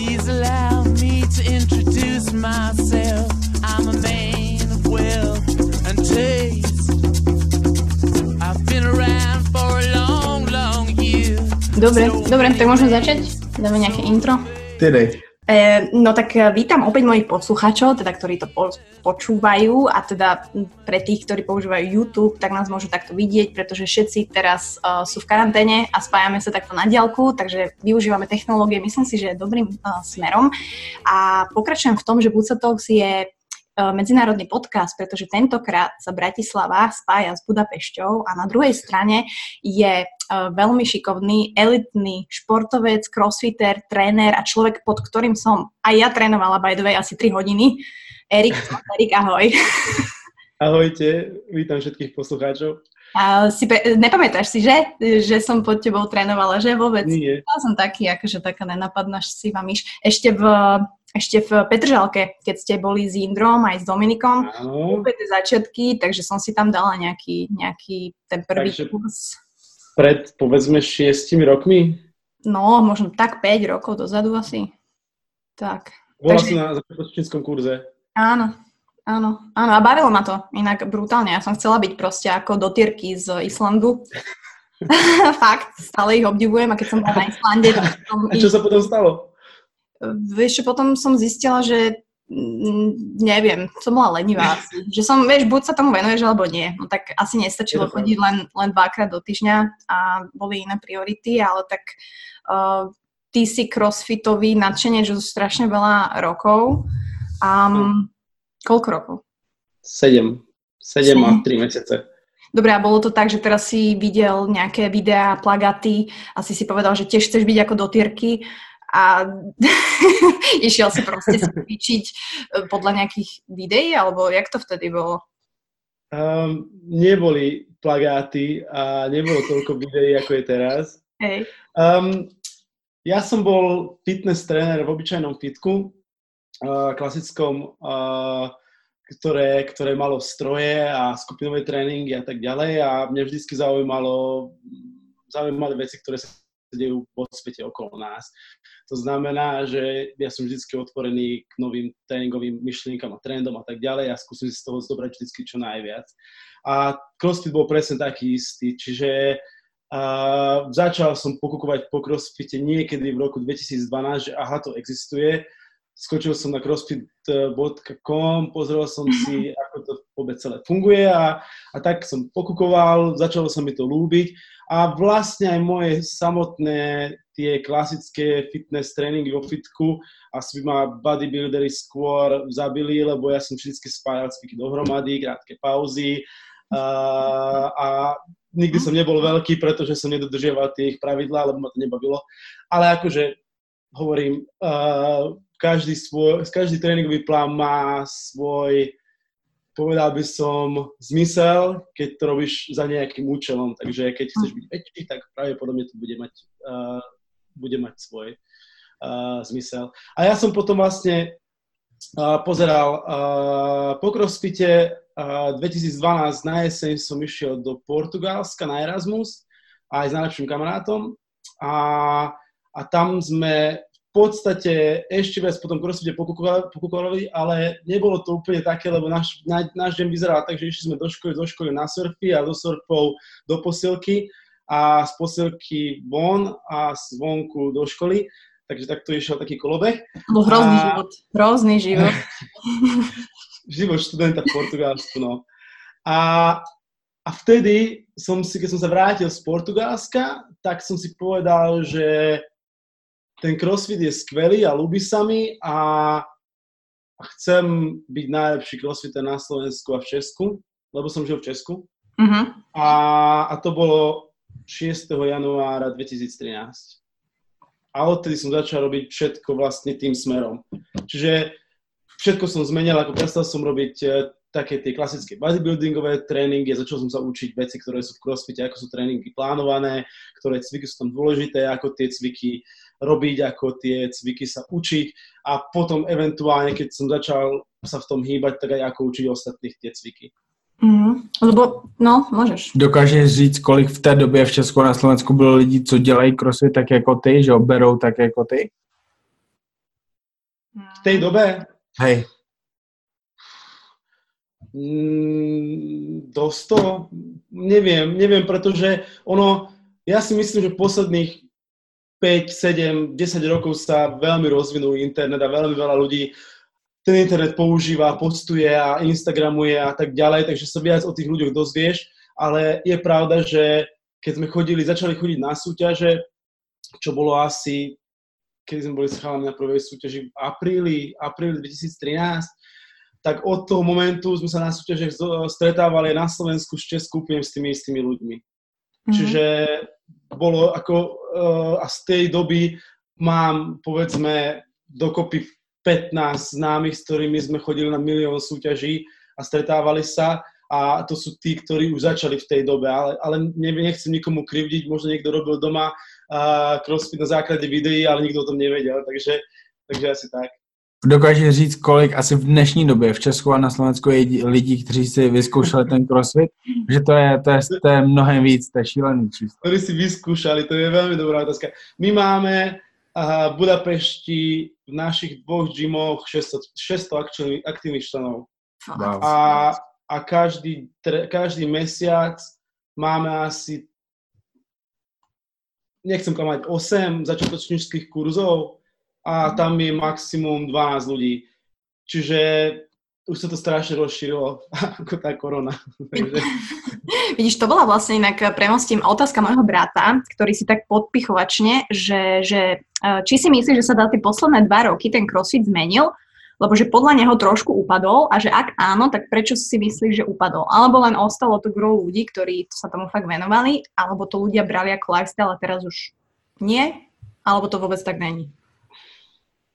Please allow me to introduce myself. I'm a man of wealth and taste. I've been around for a long, long year. Dobre, dobre, tak môžeme začať? Dáme nejaké intro? Ty dej. E, no tak e, vítam opäť mojich poslucháčov, teda ktorí to po, počúvajú a teda pre tých, ktorí používajú YouTube, tak nás môžu takto vidieť, pretože všetci teraz uh, sú v karanténe a spájame sa takto na diálku, takže využívame technológie, myslím si, že je dobrým uh, smerom. A pokračujem v tom, že Buca je medzinárodný podcast, pretože tentokrát sa Bratislava spája s Budapešťou a na druhej strane je veľmi šikovný, elitný športovec, crossfitter, tréner a človek, pod ktorým som aj ja trénovala by the way asi 3 hodiny. Erik, Erik, ahoj. Ahojte, vítam všetkých poslucháčov. A si pe- nepamätáš si, že? Že som pod tebou trénovala, že vôbec? Nie. Ja som taký, akože taká nenapadná sivá myš. Ešte v, ešte v Petržalke, keď ste boli s Indrom aj s Dominikom, úplne začiatky, takže som si tam dala nejaký, nejaký ten prvý Takže- kurz. Pred, povedzme, šiestimi rokmi No, možno tak 5 rokov dozadu asi. Tak. bola Takže- som na započínskom kurze. Áno, áno, áno. A bavilo ma to inak brutálne. Ja som chcela byť proste ako dotierky z Islandu. Fakt, stále ich obdivujem a keď som bola na Islande, tak som A čo sa potom stalo? Vieš, potom som zistila, že neviem, som bola lenivá asi. Že som, vieš, buď sa tomu venuješ, alebo nie. No tak asi nestačilo chodiť len, len dvakrát do týždňa a boli iné priority, ale tak uh, ty si crossfitový nadšenec už strašne veľa rokov. Um, koľko rokov? Sedem. Sedem a tri mesiace. Dobre, a bolo to tak, že teraz si videl nejaké videá, plagaty, asi si povedal, že tiež chceš byť ako dotierky a išiel si proste cvičiť e, podľa nejakých videí, alebo jak to vtedy bolo? Um, neboli plagáty a nebolo toľko videí, ako je teraz. Hej. Um, ja som bol fitness tréner v obyčajnom fitku, uh, klasickom, uh, ktoré, ktoré malo stroje a skupinové tréningy a tak ďalej a mňa vždycky zaujímalo, zaujímali veci, ktoré sa dejú vo svete okolo nás. To znamená, že ja som vždycky otvorený k novým tréningovým myšlienkam a trendom a tak ďalej a skúsim si z toho zobrať vždycky čo najviac. A CrossFit bol presne taký istý, čiže uh, začal som pokúkovať po CrossFite niekedy v roku 2012, že aha, to existuje. Skočil som na crossfit.com, pozrel som si, vôbec celé funguje a, a tak som pokúkoval, začalo sa mi to ľúbiť a vlastne aj moje samotné tie klasické fitness tréningy vo fitku asi by ma bodybuildery skôr zabili, lebo ja som vždy spájal cviky dohromady, krátke pauzy a, a nikdy som nebol veľký, pretože som nedodržiaval tie ich pravidlá, lebo ma to nebavilo. Ale akože hovorím, uh, každý, svoj, každý tréningový plán má svoj, povedal by som, zmysel, keď to robíš za nejakým účelom. Takže keď chceš byť väčší, tak pravdepodobne to bude mať, uh, bude mať svoj uh, zmysel. A ja som potom vlastne uh, pozeral uh, po crossfite uh, 2012 na jeseň som išiel do Portugalska na Erasmus aj s najlepším kamarátom a, a tam sme podstate ešte viac potom crossfite pokúkovali, ale nebolo to úplne také, lebo náš, náš, náš deň vyzeral tak, že išli sme do školy, zo školy na surfy a do surfov do posilky a z posilky von a zvonku do školy. Takže takto išiel taký kolobeh. Bol hrozný A- život. Hrozný život. život študenta v Portugalsku, no. A, a vtedy som si, keď som sa vrátil z Portugalska, tak som si povedal, že ten crossfit je skvelý a ľúbi sa mi a, chcem byť najlepší crossfitter na Slovensku a v Česku, lebo som žil v Česku. Mhm. A, a to bolo 6. januára 2013. A odtedy som začal robiť všetko vlastne tým smerom. Čiže všetko som zmenil, ako prestal som robiť e, také tie klasické bodybuildingové tréningy, začal som sa učiť veci, ktoré sú v crossfite, ako sú tréningy plánované, ktoré cviky sú tam dôležité, ako tie cviky robiť, ako tie cviky sa učiť a potom eventuálne, keď som začal sa v tom hýbať, tak aj ako učiť ostatných tie cviky. Mhm. Lebo, no, môžeš. Dokážeš říct, kolik v té době v Česku a na Slovensku bylo lidí, co dělají crossfit tak jako ty, že ho berou tak jako ty? V tej dobe Hej, Mm, do 100? Neviem, neviem, pretože ono, ja si myslím, že posledných 5, 7, 10 rokov sa veľmi rozvinul internet a veľmi veľa ľudí ten internet používa, postuje a Instagramuje a tak ďalej, takže sa viac o tých ľuďoch dozvieš, ale je pravda, že keď sme chodili, začali chodiť na súťaže, čo bolo asi, keď sme boli s chalami na prvej súťaži v apríli, apríli 2013, tak od toho momentu sme sa na súťažiach stretávali na Slovensku Českou úplne s tými istými ľuďmi. Mhm. Čiže bolo ako, uh, a z tej doby mám, povedzme, dokopy 15 známych, s ktorými sme chodili na milión súťaží a stretávali sa. A to sú tí, ktorí už začali v tej dobe, ale, ale ne- nechcem nikomu krivdiť, možno niekto robil doma uh, crossfit na základe videí, ale nikto o tom nevedel, takže, takže asi tak. Dokáže říct, kolik asi v dnešní době v Česku a na Slovensku je lidí, kteří si vyzkoušeli ten crossfit, že to je, to je, to je mnohem víc, to je šílený číslo. ktorí si vyskúšali, to je veľmi dobrá otázka. My máme v Budapešti v našich dvoch gymoch 600, 600 akčný- aktívnych členov. Wow. A, a každý, tre, každý mesiac máme asi nechcem klamať, 8 začiatočníckých kurzov a tam je maximum 12 ľudí. Čiže už sa to strašne rozšírilo, ako tá korona. Vidíš, to bola vlastne inak premostím otázka môjho brata, ktorý si tak podpichovačne, že, že eh, či si myslíš, že sa za tie posledné dva roky ten crossfit zmenil, lebo že podľa neho trošku upadol a že ak áno, tak prečo si myslíš, že upadol? Alebo len ostalo to gro ľudí, ktorí sa tomu fakt venovali, alebo to ľudia brali ako lifestyle a teraz už nie? Alebo to vôbec tak není?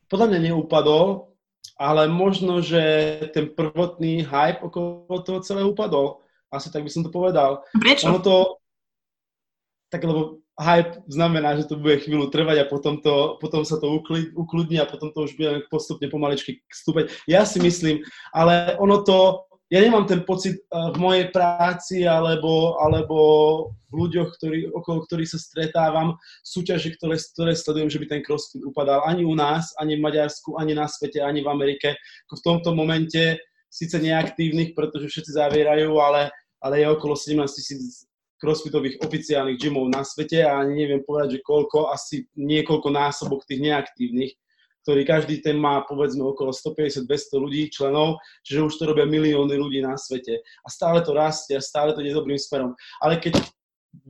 Podľa mňa neupadol, ale možno, že ten prvotný hype okolo toho celého upadol. Asi tak by som to povedal. Prečo? Ono to, tak lebo hype znamená, že to bude chvíľu trvať a potom, to, potom sa to ukludní a potom to už bude postupne pomaličky stúpať. Ja si myslím, ale ono to, ja nemám ten pocit uh, v mojej práci alebo, alebo v ľuďoch, ktorý, okolo ktorých sa stretávam, súťaže, ktoré, ktoré sledujem, že by ten crossfit upadal ani u nás, ani v Maďarsku, ani na svete, ani v Amerike. V tomto momente síce neaktívnych, pretože všetci zavierajú, ale, ale je okolo 17 tisíc crossfitových oficiálnych gymov na svete a ani neviem povedať, že koľko, asi niekoľko násobok tých neaktívnych, ktorý každý ten má povedzme okolo 150-200 ľudí, členov, čiže už to robia milióny ľudí na svete. A stále to rastie a stále to ide dobrým smerom. Ale keď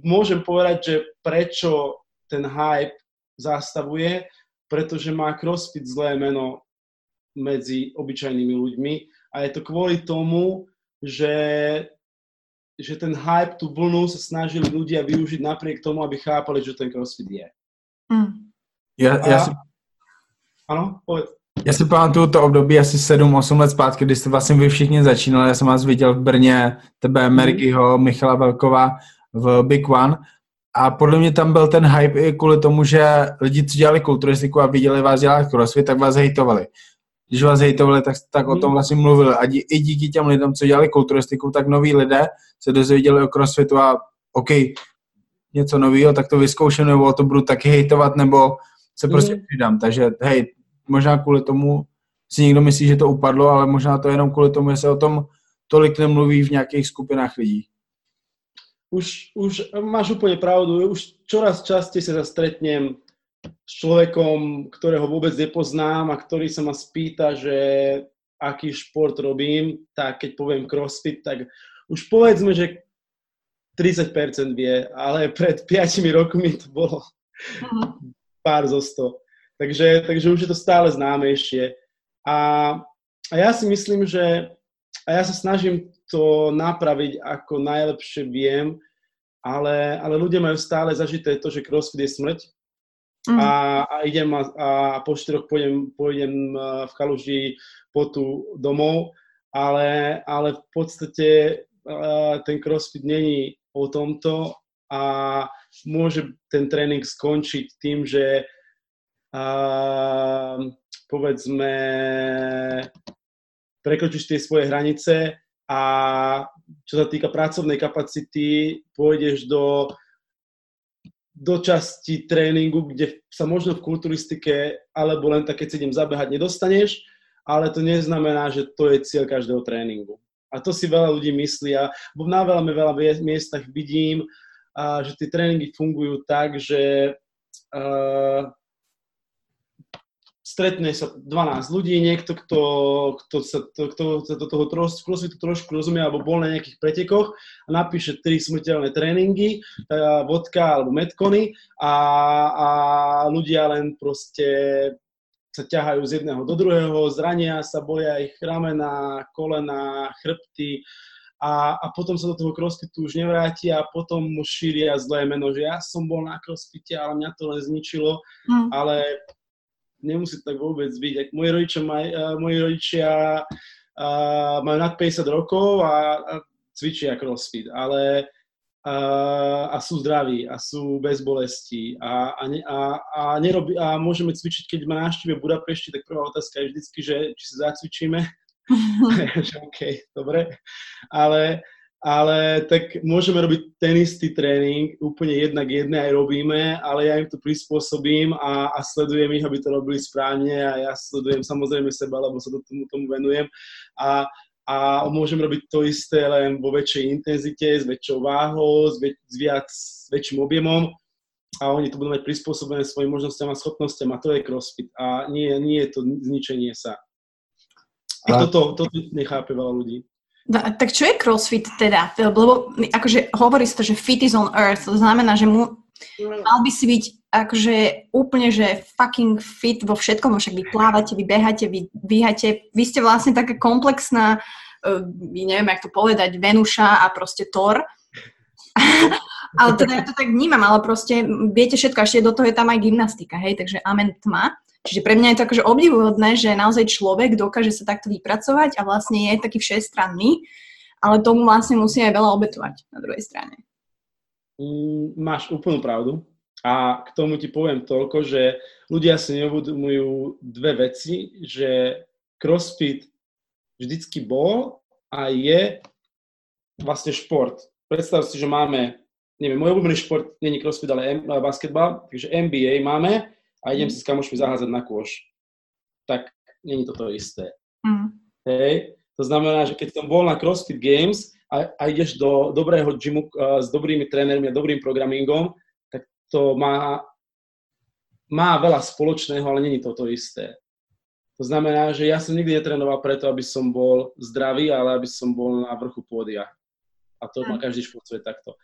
môžem povedať, že prečo ten hype zastavuje, pretože má CrossFit zlé meno medzi obyčajnými ľuďmi a je to kvôli tomu, že že ten hype, tú vlnu sa snažili ľudia využiť napriek tomu, aby chápali, že ten crossfit je. Hm. Já, já, si, Áno, povedz. já si pamatuju to období asi 7-8 let zpátky, kdy jste vlastně vy všichni začínali. Já jsem vás viděl v Brně, tebe, Merkyho, Michala Velkova v Big One. A podle mě tam byl ten hype i kvůli tomu, že lidi, co dělali kulturistiku a viděli vás dělat crossfit, tak vás hejtovali. Když vás hejtovali, tak, tak o tom vlastně mluvili. A dí, i díky těm lidem, co dělali kulturistiku, tak noví lidé se dozvěděli o crossfitu a OK, něco nového, tak to vyzkouším, nebo to budu taky hejtovat, nebo se prostě Mhm. přidám. Takže hej, možná kvůli tomu si někdo myslí, že to upadlo, ale možná to je jenom kvůli tomu, že se o tom tolik nemluví v nějakých skupinách lidí. Už, už máš úplne pravdu, už čoraz častejšie sa stretnem s človekom, ktorého vôbec nepoznám a ktorý sa ma spýta, že aký šport robím, tak keď poviem crossfit, tak už povedzme, že 30% vie, ale pred 5 rokmi to bolo Mhm. Pár zo 100. Takže, takže už je to stále známejšie. A, a ja si myslím, že a ja sa snažím to napraviť ako najlepšie viem, ale, ale ľudia majú stále zažité to, že crossfit je smrť Hm. a, a idem a, a po štyroch pôjdem, pôjdem uh, v kaluži potu domov, ale, ale v podstate uh, ten crossfit není o tomto a môže ten tréning skončiť tým, že uh, povedzme prekročíš tie svoje hranice a čo sa týka pracovnej kapacity, pôjdeš do do časti tréningu, kde sa možno v kulturistike alebo len tak, keď si idem zabehať, nedostaneš, ale to neznamená, že to je cieľ každého tréningu. A to si veľa ľudí myslí a na veľa, veľa miestach vidím, a, že tie tréningy fungujú tak, že uh, stretne sa 12 ľudí, niekto, kto, kto sa, to, kto sa do toho crossfitu trošku rozumie alebo bol na nejakých pretekoch a napíše tri smrteľné tréningy, teda vodka alebo metkony a, a ľudia len proste sa ťahajú z jedného do druhého, zrania sa, bolia ich ramena, kolena, chrbty a, a potom sa do toho crossfitu už nevráti a potom mu šíria zlé meno, že ja som bol na crossfite, ale mňa to len zničilo, mm. ale nemusí to tak vôbec byť. Moji rodičia, maj, uh, moji rodičia uh, majú nad 50 rokov a, a cvičia crossfit, ale uh, a sú zdraví a sú bez bolesti a, a, a, a, nerobí, a môžeme cvičiť, keď ma návštíve v Budapešti, tak prvá otázka je vždycky, že či sa zacvičíme. OK, dobre. Ale ale tak môžeme robiť ten istý tréning, úplne jednak jedné aj robíme, ale ja im to prispôsobím a, a sledujem ich, aby to robili správne a ja sledujem samozrejme seba, lebo sa to tomu, tomu venujem a, a môžem robiť to isté len vo väčšej intenzite, s väčšou váhou, s, väč, s viac, s väčším objemom a oni to budú mať prispôsobené svojim možnostiam a schopnostiam a to je crossfit a nie, nie je to zničenie sa. A, toto, toto nechápe veľa ľudí. No, tak čo je crossfit teda? Lebo akože hovorí sa to, že fit is on earth, to znamená, že mu, mal by si byť akože úplne, že fucking fit vo všetkom, však vy plávate, vy beháte, vy dvíhate, vy ste vlastne taká komplexná, uh, neviem, jak to povedať, Venuša a proste Thor. ale teda ja to tak vnímam, ale proste viete všetko, ešte do toho je tam aj gymnastika, hej, takže amen tma. Čiže pre mňa je to akože obdivuhodné, že naozaj človek dokáže sa takto vypracovať a vlastne je taký všestranný, ale tomu vlastne musí aj veľa obetovať na druhej strane. Mm, máš úplnú pravdu. A k tomu ti poviem toľko, že ľudia si neuvedomujú dve veci, že crossfit vždycky bol a je vlastne šport. Predstav si, že máme, neviem, môj obľúbený šport není crossfit, ale basketbal, takže NBA máme a idem si s kamošmi zaházať na kôš, tak není to to isté. Mm. Hej? To znamená, že keď som bol na CrossFit Games a, a ideš do dobrého gymu uh, s dobrými trénermi a dobrým programmingom, tak to má, má veľa spoločného, ale není to to isté. To znamená, že ja som nikdy netrénoval preto, aby som bol zdravý, ale aby som bol na vrchu pódia. A to má hm. každý športuje takto.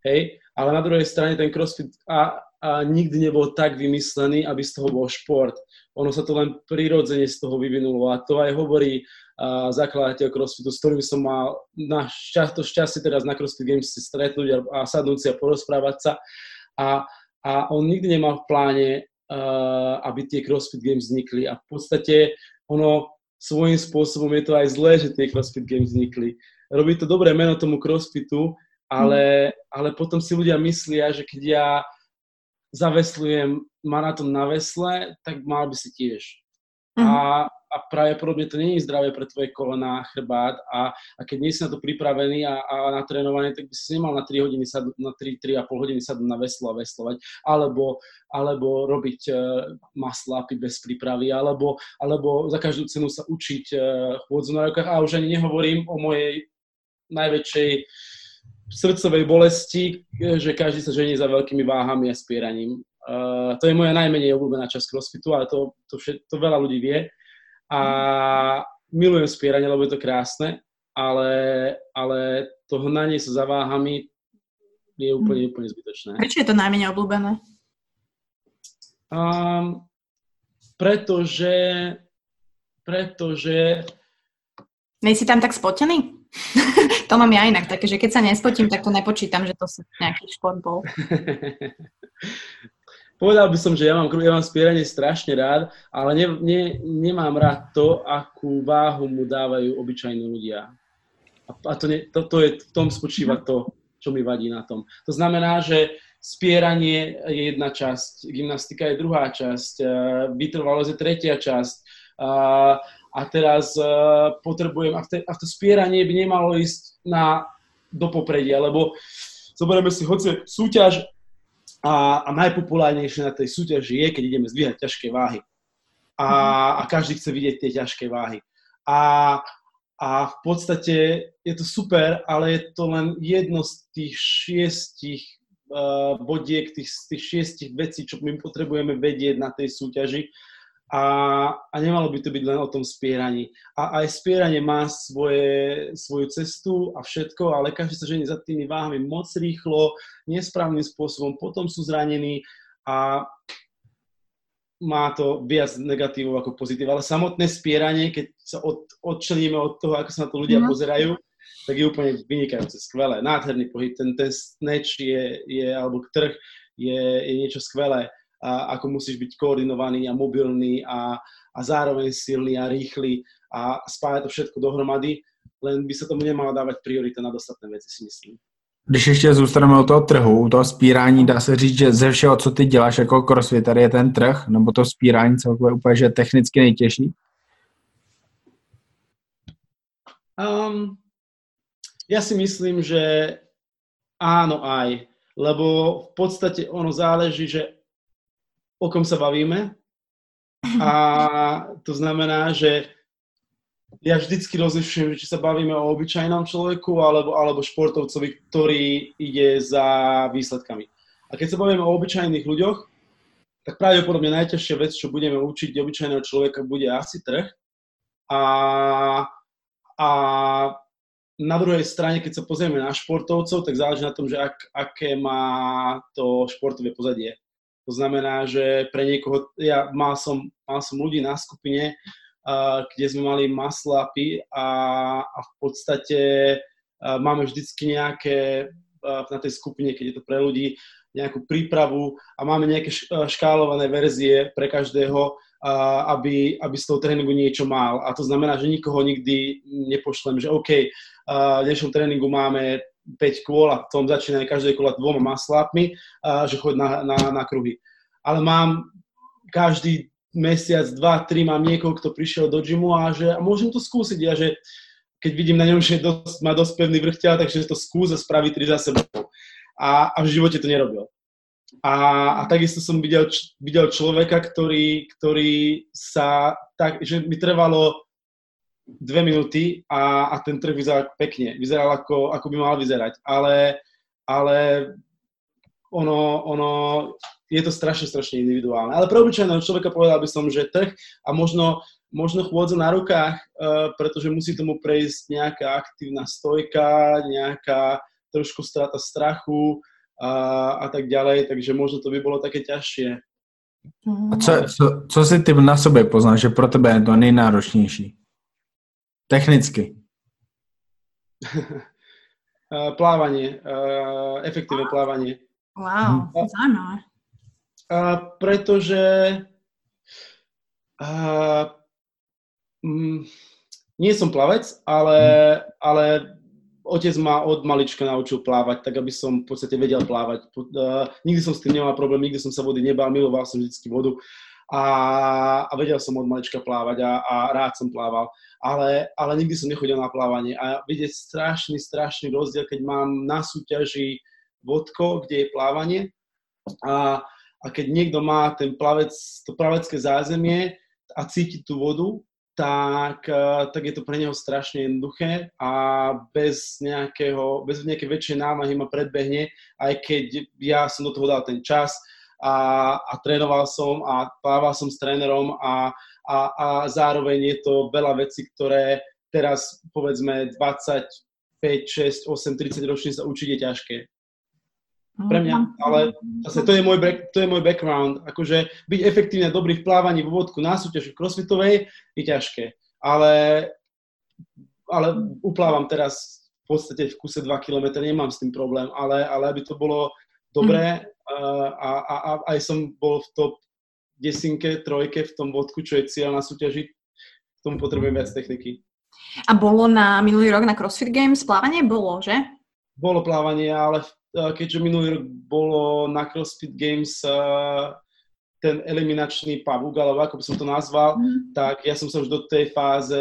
Hej, ale na druhej strane ten crossfit a, a nikdy nebol tak vymyslený, aby z toho bol šport. Ono sa to len prirodzene z toho vyvinulo a to aj hovorí uh, zakladateľ CrossFitu, s ktorým som mal na šťa- to šťastie teraz na CrossFit Games si stretnúť a, a sadnúť si a porozprávať sa. A, a on nikdy nemal v pláne, uh, aby tie CrossFit Games vznikli. A v podstate ono svojím spôsobom je to aj zlé, že tie CrossFit Games vznikli. Robí to dobré meno tomu CrossFitu, ale, ale potom si ľudia myslia, že keď ja zaveslujem maratón na vesle, tak mal by si tiež. Mm. A, a pravdepodobne to nie je zdravé pre tvoje kolena, chrbát a, a keď nie si na to pripravený a, a natrénovaný, tak by si nemal na 3 hodiny sadnúť, na 3, 3,5 hodiny sadnúť na veslo a veslovať, alebo, alebo robiť uh, maslápy bez prípravy, alebo, alebo za každú cenu sa učiť uh, chôdzu na rukách. A už ani nehovorím o mojej najväčšej srdcovej bolesti, že každý sa žení za veľkými váhami a spieraním. Uh, to je moja najmenej obľúbená časť crossfitu, ale to, to, všet, to veľa ľudí vie. A milujem spieranie, lebo je to krásne, ale, ale to hnanie sa za váhami je úplne, úplne zbytočné. Prečo je to najmenej obľúbené? Um, pretože pretože... Nej si tam tak spotený? to mám ja inak, takže keď sa nespotím, tak to nepočítam, že to si nejaký šport bol. Povedal by som, že ja mám, ja mám spieranie strašne rád, ale ne, ne, nemám rád to, akú váhu mu dávajú obyčajní ľudia. A, a to, ne, to, to je, v tom spočíva to, čo mi vadí na tom. To znamená, že spieranie je jedna časť, gymnastika je druhá časť, eh, vytrvalosť je tretia časť, a teraz uh, potrebujem, a, te, a to spieranie by nemalo ísť na, do popredia, lebo zoberieme si hoci súťaž A, a najpopulárnejšie na tej súťaži je, keď ideme zdvíhať ťažké váhy. A, a každý chce vidieť tie ťažké váhy. A, a v podstate je to super, ale je to len jedno z tých šiestich uh, bodiek, tých, z tých šiestich vecí, čo my potrebujeme vedieť na tej súťaži. A, a nemalo by to byť len o tom spieraní. A aj spieranie má svoje, svoju cestu a všetko, ale každý sa žení za tými váhami moc rýchlo, nesprávnym spôsobom, potom sú zranení a má to viac negatívov ako pozitív. Ale samotné spieranie, keď sa od, odčleníme od toho, ako sa na to ľudia mm. pozerajú, tak je úplne vynikajúce, skvelé, nádherný pohyb. Ten, ten snatch je, je, alebo trh je, je niečo skvelé a ako musíš byť koordinovaný a mobilný a, a zároveň silný a rýchly a spája to všetko dohromady, len by sa tomu nemala dávať priorita nad ostatné veci, si myslím. Když ještě zůstaneme u toho trhu, u toho spírání, dá se říct, že ze všeho, co ty děláš jako crossfitter, je ten trh, nebo to spírání celkově úplně, že technicky nejtěžší? Um, ja si myslím, že áno aj, lebo v podstate ono záleží, že o kom sa bavíme. A to znamená, že ja vždycky rozlišujem, či sa bavíme o obyčajnom človeku alebo, alebo športovcovi, ktorý ide za výsledkami. A keď sa bavíme o obyčajných ľuďoch, tak pravdepodobne najťažšia vec, čo budeme učiť obyčajného človeka, bude asi trh. A, a na druhej strane, keď sa pozrieme na športovcov, tak záleží na tom, že ak, aké má to športové pozadie. To znamená, že pre niekoho, ja mal som, mal som ľudí na skupine, uh, kde sme mali maslapy a, a v podstate uh, máme vždycky nejaké, uh, na tej skupine, keď je to pre ľudí, nejakú prípravu a máme nejaké škálované verzie pre každého, aby, aby z toho tréningu niečo mal. A to znamená, že nikoho nikdy nepošlem, že OK, v dnešnom tréningu máme 5 kôl a v tom začínajú každé kola dvoma maslápmi, a že choď na, na, na kruhy. Ale mám každý mesiac, dva, tri mám niekoho, kto prišiel do gymu a že a môžem to skúsiť a že keď vidím na ňom, že dosť, má dosť pevný vrch tela, takže to skús a spraví tri za sebou. A, a v živote to nerobil. A, a takisto som videl, videl človeka, ktorý, ktorý sa tak, že mi trvalo dve minúty a, a ten trh vyzeral pekne. Vyzeral ako, ako by mal vyzerať. Ale, ale ono, ono, je to strašne, strašne individuálne. Ale pre obyčajného človeka povedal by som, že trh a možno, možno chôdza na rukách, uh, pretože musí tomu prejsť nejaká aktívna stojka, nejaká trošku strata strachu a, a tak ďalej, takže možno to by bolo také ťažšie. A co, co, co si ty na sobě poznáš, že pro tebe je to nejnáročnější? Technicky. Eh, plávanie, uh, efektívne plávanie. Wow, hm. zaujímavé. Uh, pretože uh, mm, nie som plavec, ale, ale otec ma od malička naučil plávať, tak aby som v podstate vedel plávať. Uh, nikdy som s tým nemal problém, nikdy som sa vody nebal, miloval som vždy vodu a, a vedel som od malička plávať a, a rád som plával ale, ale nikdy som nechodil na plávanie. A vidieť strašný, strašný rozdiel, keď mám na súťaži vodko, kde je plávanie a, a keď niekto má ten plavec, to plavecké zázemie a cíti tú vodu, tak, e, tak je to pre neho strašne jednoduché a bez, nejakého, bez nejakej väčšej námahy ma predbehne, aj keď ja som do toho dal ten čas a, a trénoval som a plával som s trénerom a, a, a zároveň je to veľa vecí, ktoré teraz povedzme 25, 6, 8, 30 ročný sa učiť je ťažké. Pre mňa, ale zase to je môj, back, to je môj background. Akože byť efektívne dobrý v plávaní vo vodku na súťaži crossfitovej je ťažké. Ale, ale uplávam teraz v podstate v kuse 2 km, nemám s tým problém, ale, ale aby to bolo dobré mm. A, a, a aj som bol v top desinke, trojke v tom vodku, čo je cieľ na súťaži, k tomu potrebujem viac techniky. A bolo na minulý rok na CrossFit Games plávanie? Bolo, že? Bolo plávanie, ale keďže minulý rok bolo na CrossFit Games ten eliminačný pavúk, alebo ako by som to nazval, mm. tak ja som sa už do tej fáze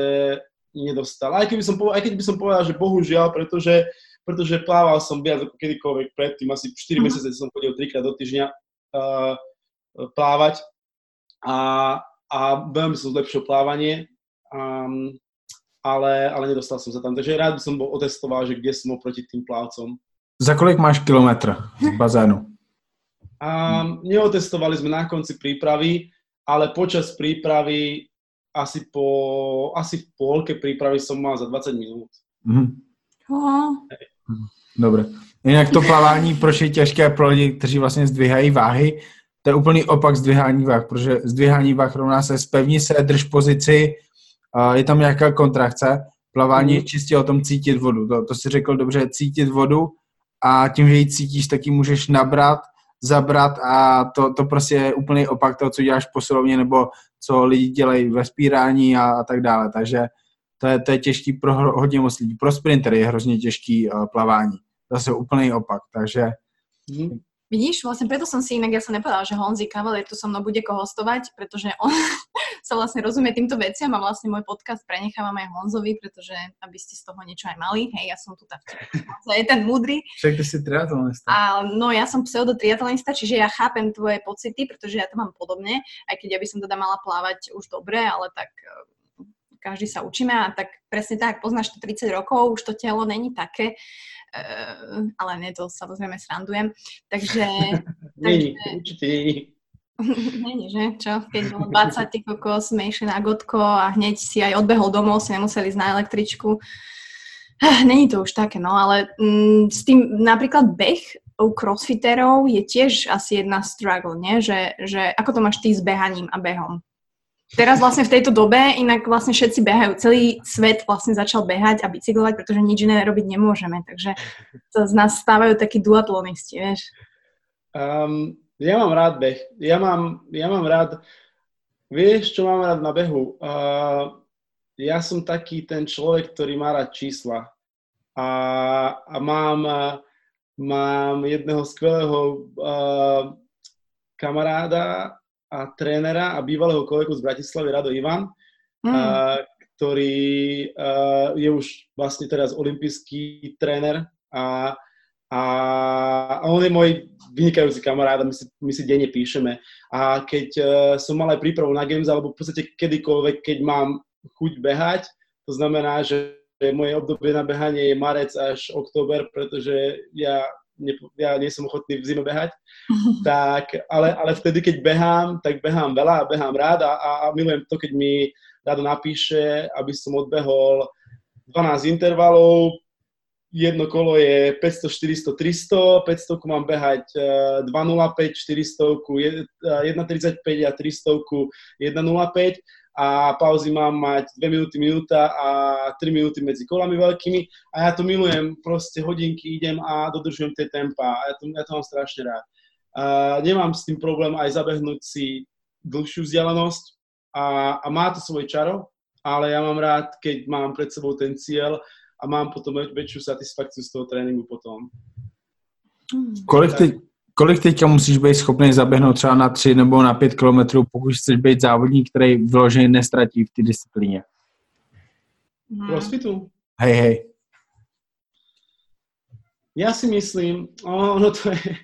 nedostal. Aj, keby som, aj keď by som povedal, že bohužiaľ, pretože, pretože plával som viac ako kedykoľvek predtým, asi 4 uh-huh. mesiace som chodil trikrát do týždňa uh, plávať a, a veľmi som zlepšil plávanie, um, ale, ale nedostal som sa tam. Takže rád by som bol otestoval, že kde som oproti tým plávcom. Za kolik máš kilometr z bazénu? Um, neotestovali sme na konci prípravy, ale počas prípravy asi, po, asi v polke prípravy som mal za 20 minút. Mm-hmm. Dobre. Jinak to plavání, proč je těžké pro lidi, kteří vlastně zdvihají váhy, to je úplný opak zdvihání váh, protože zdvihání váh rovná se spevni se, drž pozici, je tam nějaká kontrakce, plavání je čistě o tom cítit vodu. To, to si řekl dobře, cítit vodu a tím, že ji cítíš, tak ji můžeš nabrat, zabrat a to, to prostě je úplný opak toho, co děláš posilovně nebo co lidi dělají ve spírání a, a tak dále. Takže to je, to je těžký pro hodně moc lidí. Pro sprintery je hrozně těžký uh, plavání. Zase úplný opak, takže... Mm. Vidíš, vlastne preto som si inak, ja som nepovedala, že Honzi Kavalier tu so mnou bude kohostovať, pretože on sa vlastne rozumie týmto veciam a vlastne môj podcast prenechávam aj Honzovi, pretože aby ste z toho niečo aj mali. Hej, ja som tu tá je ten múdry. Však ty si triatlonista. A, no ja som pseudo triatlonista, čiže ja chápem tvoje pocity, pretože ja to mám podobne, aj keď ja by som teda mala plávať už dobre, ale tak každý sa učíme a tak presne tak, poznáš to 30 rokov, už to telo není také, uh, ale nie, to samozrejme srandujem. Takže... není, určite není. Není, že? Čo? Keď bolo 20 kokos, sme na Gotko a hneď si aj odbehol domov, si nemuseli ísť na električku. Ah, není to už také, no, ale mm, s tým napríklad beh u crossfiterov je tiež asi jedna struggle, nie? Že, že ako to máš ty s behaním a behom? Teraz vlastne v tejto dobe inak vlastne všetci behajú. Celý svet vlastne začal behať a bicyklovať, pretože nič iné robiť nemôžeme. Takže to z nás stávajú takí duatlonisti, vieš. Um, ja mám rád beh. Ja mám, ja mám rád... Vieš, čo mám rád na behu? Uh, ja som taký ten človek, ktorý má rád čísla. A, a mám, uh, mám jedného skvelého uh, kamaráda, a trénera a bývalého kolegu z Bratislavy Rado Ivan, mm. a, ktorý a, je už vlastne teraz olimpijský tréner a, a, a on je môj vynikajúci kamarát a my si, my si denne píšeme. A keď uh, som mal aj prípravu na Games, alebo v podstate kedykoľvek, keď mám chuť behať, to znamená, že moje obdobie na behanie je marec až október, pretože ja ne, ja nie som ochotný v zime behať, tak, ale, ale vtedy, keď behám, tak behám veľa a behám rád a, a, a milujem to, keď mi Rado napíše, aby som odbehol 12 intervalov, jedno kolo je 500, 400, 300, 500 mám behať 2.05, 400, 1.35 a 300, 1.05 a pauzy mám mať 2 minúty, minúta a 3 minúty medzi kolami veľkými a ja to milujem, proste hodinky idem a dodržujem tie tempa a ja to, ja to mám strašne rád. Uh, nemám s tým problém aj zabehnúť si dlhšiu vzdialenosť a, a má to svoje čaro, ale ja mám rád, keď mám pred sebou ten cieľ a mám potom väčšiu satisfakciu z toho tréningu potom. Kolik ty, kolik teďka musíš být schopný zaběhnout třeba na 3 nebo na 5 kilometrů, pokud chceš být závodník, který vyloženě nestratí v té disciplíně? Hmm. Crossfitu? Hej, hej. Ja si myslím, ono to je,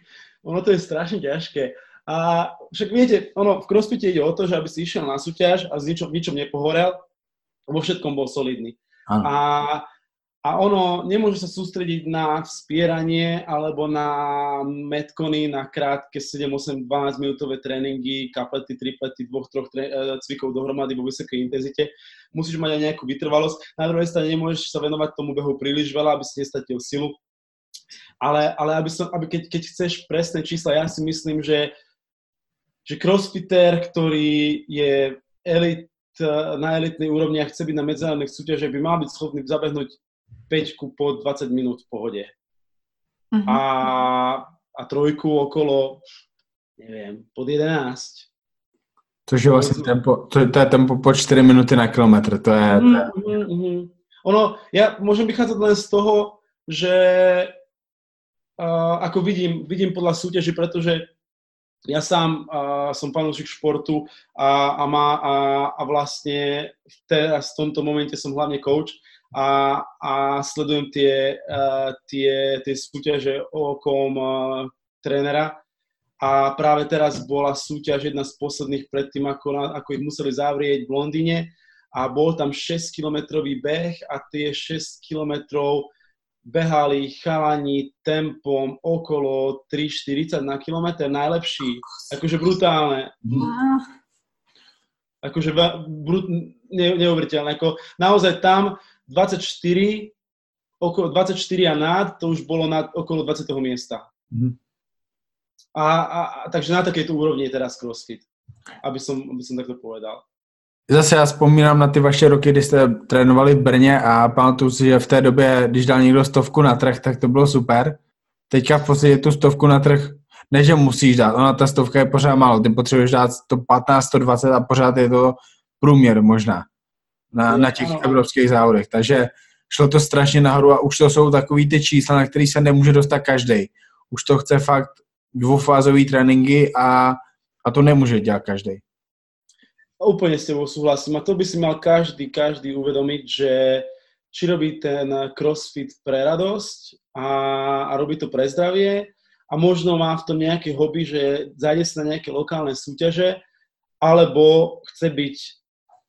ono to je strašne ťažké. A však viete, ono v crossfite ide o to, že aby si išiel na súťaž a s ničom, ničom nepohorel, vo všetkom bol solidný. Ano. A a ono nemôže sa sústrediť na vspieranie alebo na metkony, na krátke 7, 8, 12 minútové tréningy, kaplety, triplety, dvoch, troch tre- e, cvikov dohromady vo vysokej intenzite. Musíš mať aj nejakú vytrvalosť. Na druhej strane nemôžeš sa venovať tomu behu príliš veľa, aby si nestratil silu. Ale, ale aby som, aby keď, keď chceš presné čísla, ja si myslím, že, že crossfitter, ktorý je elit, na elitnej úrovni a chce byť na medzinárodných súťažiach, by mal byť schopný zabehnúť 5 po 20 minút v pohode. Uh-huh. A, a trojku okolo, neviem, pod 11. Což je vlastně tempo, to, to je tempo po 4 minuty na kilometr, to je... To je... Uh-huh, uh-huh. Ono, ja môžem vychádzať len z toho, že uh, ako vidím, vidím podľa súťaži, pretože ja sám uh, som panúšik športu a, a, má, a, a vlastne teraz v tomto momente som hlavne coach a, a sledujem tie, uh, tie, tie súťaže okom uh, trénera. A práve teraz bola súťaž jedna z posledných predtým, ako, ako ich museli zavrieť v Londýne. A bol tam 6-kilometrový beh a tie 6 kilometrov behali chalani tempom okolo 3,40 na kilometr, najlepší, akože brutálne. Akože brut, ne, neuveriteľné. Ako, naozaj tam 24, okolo 24 a nad, to už bolo na okolo 20. miesta. Mm. A, a, a, takže na takejto úrovni je teraz CrossFit, aby som, aby som takto povedal. Zase já vzpomínám na ty vaše roky, kdy jste trénovali v Brně a pamatuju si, že v té době, když dal někdo stovku na trh, tak to bylo super. Teďka v podstatě tu stovku na trh, ne že musíš dát, ona ta stovka je pořád málo, ty potřebuješ dát 115, 120 a pořád je to průměr možná na, na těch evropských závodech. Takže šlo to strašně nahoru a už to jsou takový ty čísla, na který se nemůže dostat každý. Už to chce fakt dvoufázový tréninky a, a to nemůže dělat každý. Úplne s tebou súhlasím. A to by si mal každý, každý uvedomiť, že či robí ten crossfit pre radosť a, a robí to pre zdravie a možno má v tom nejaké hobby, že zajde sa na nejaké lokálne súťaže, alebo chce byť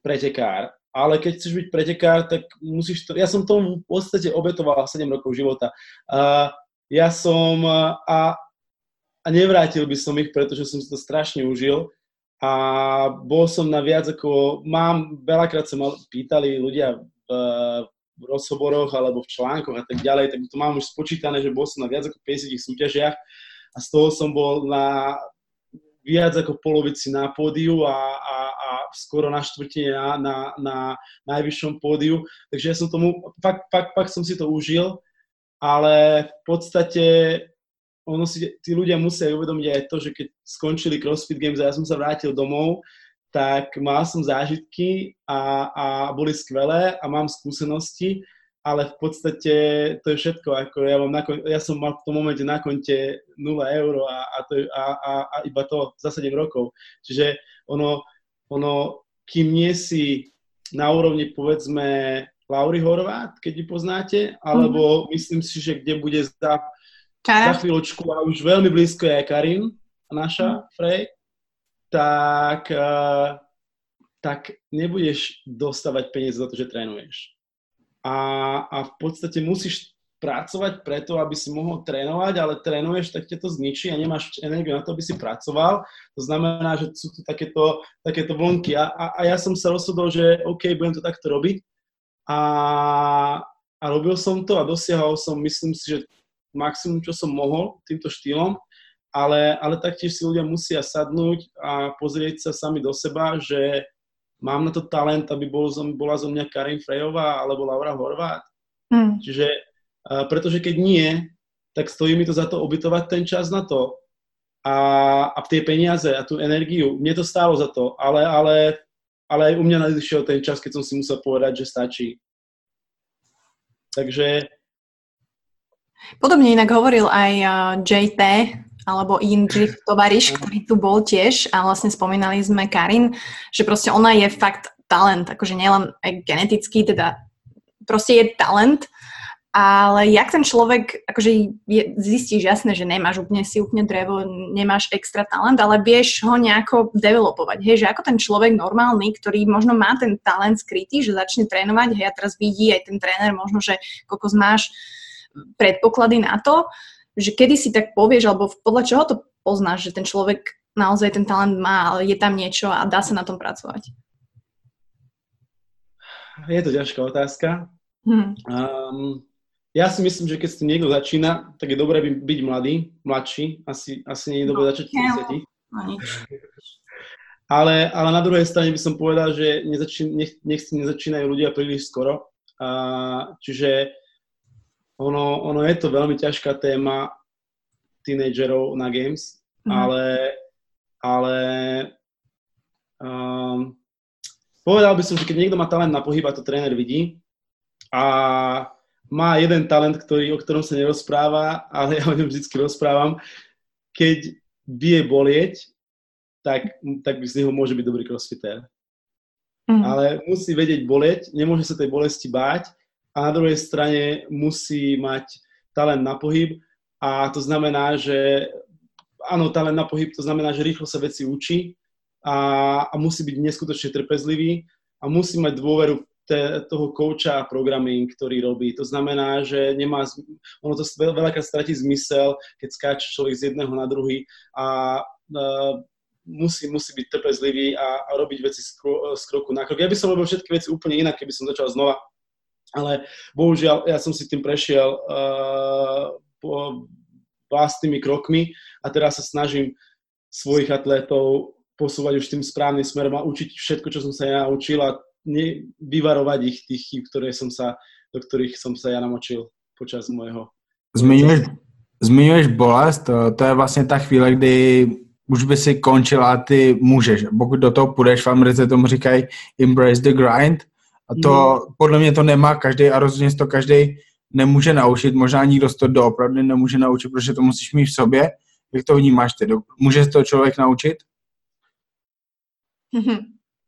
pretekár. Ale keď chceš byť pretekár, tak musíš to... Ja som tomu v podstate obetoval 7 rokov života. Uh, ja som... A, a nevrátil by som ich, pretože som si to strašne užil a bol som na viac ako, mám, veľakrát sa ma pýtali ľudia v, v rozhovoroch alebo v článkoch a tak ďalej, tak to mám už spočítané, že bol som na viac ako 50 súťažiach a z toho som bol na viac ako polovici na pódiu a, a, a skoro na štvrtine na, na, na najvyššom pódiu. Takže ja som tomu, fakt, fakt, fakt som si to užil, ale v podstate ono si tí ľudia musia uvedomiť aj to, že keď skončili CrossFit Games a ja som sa vrátil domov, tak mal som zážitky a, a boli skvelé a mám skúsenosti, ale v podstate to je všetko. Ako ja, mám na, ja som mal v tom momente na konte 0 eur a, a, to, a, a, a iba to za 7 rokov. Čiže ono, ono, kým nie si na úrovni povedzme Lauri Horvát, keď ju poznáte, alebo mm-hmm. myslím si, že kde bude za Čara. za chvíľočku a už veľmi blízko je aj Karin, naša mm. Frej, tak, uh, tak nebudeš dostávať peniaze za to, že trénuješ. A, a v podstate musíš pracovať preto, aby si mohol trénovať, ale trénuješ, tak ťa to zničí a nemáš energiu na to, aby si pracoval. To znamená, že sú tu takéto, takéto vlnky. A, a, a ja som sa rozhodol, že OK, budem to takto robiť. A, a robil som to a dosiahol som, myslím si, že maximum, čo som mohol týmto štýlom, ale, ale taktiež si ľudia musia sadnúť a pozrieť sa sami do seba, že mám na to talent, aby bol, bola zo mňa Karin Frejová alebo Laura Horvát. Hmm. Čiže, uh, pretože keď nie, tak stojí mi to za to obytovať ten čas na to a, a tie peniaze a tú energiu. Mne to stálo za to, ale, ale, ale aj u mňa nadišiel ten čas, keď som si musel povedať, že stačí. Takže Podobne inak hovoril aj JT, alebo Indri tovariš, ktorý tu bol tiež. A vlastne spomínali sme Karin, že proste ona je fakt talent, akože nielen genetický, teda proste je talent, ale jak ten človek, akože je, zistíš jasné, že nemáš úplne si úplne drevo, nemáš extra talent, ale vieš ho nejako developovať, hej, že ako ten človek normálny, ktorý možno má ten talent skrytý, že začne trénovať, hej, a teraz vidí aj ten tréner možno, že kokos máš predpoklady na to, že kedy si tak povieš, alebo podľa čoho to poznáš, že ten človek naozaj ten talent má, ale je tam niečo a dá sa na tom pracovať? Je to ťažká otázka. Hmm. Um, ja si myslím, že keď si niekto začína, tak je dobré by byť mladý, mladší. Asi, asi nie je dobré no, začať v 30. Ale, ale na druhej strane by som povedal, že nezačín, nech, nech si nezačínajú ľudia príliš skoro. Uh, čiže ono, ono je to veľmi ťažká téma tínedžerov na games, mm. ale, ale um, povedal by som, že keď niekto má talent na pohyb a to tréner vidí a má jeden talent, ktorý, o ktorom sa nerozpráva, ale ja o ňom vždy rozprávam, keď vie bolieť, tak, tak z neho môže byť dobrý crossfitter. Mm. Ale musí vedieť bolieť, nemôže sa tej bolesti báť a na druhej strane musí mať talent na pohyb a to znamená, že áno, talent na pohyb, to znamená, že rýchlo sa veci učí a, a musí byť neskutočne trpezlivý a musí mať dôveru te, toho kouča a programming, ktorý robí. To znamená, že nemá, ono to veľakrát stratí zmysel, keď skáče človek z jedného na druhý a uh, musí, musí byť trpezlivý a, a robiť veci z, kro, z kroku na krok. Ja by som robil všetky veci úplne inak, keby som začal znova ale bohužiaľ ja som si tým prešiel uh, po vlastnými krokmi a teraz sa snažím svojich atlétov posúvať už tým správnym smerom a učiť všetko, čo som sa ja naučil a ne, vyvarovať ich tých chýb, ktoré som sa, do ktorých som sa ja namočil počas môjho. Zmiňuješ, zmiňuješ bolest, to, to je vlastně ta chvíle, kdy už by si končil a ty můžeš. Pokud do toho půjdeš, v Americe tomu říkají embrace the grind, a to mm. podle mě to nemá každý a rozhodně to každý nemůže naučit. Možná nikdo to doopravdy nemůže naučit, protože to musíš mít v sobě. Jak to vnímáš ty? Může se to člověk naučit?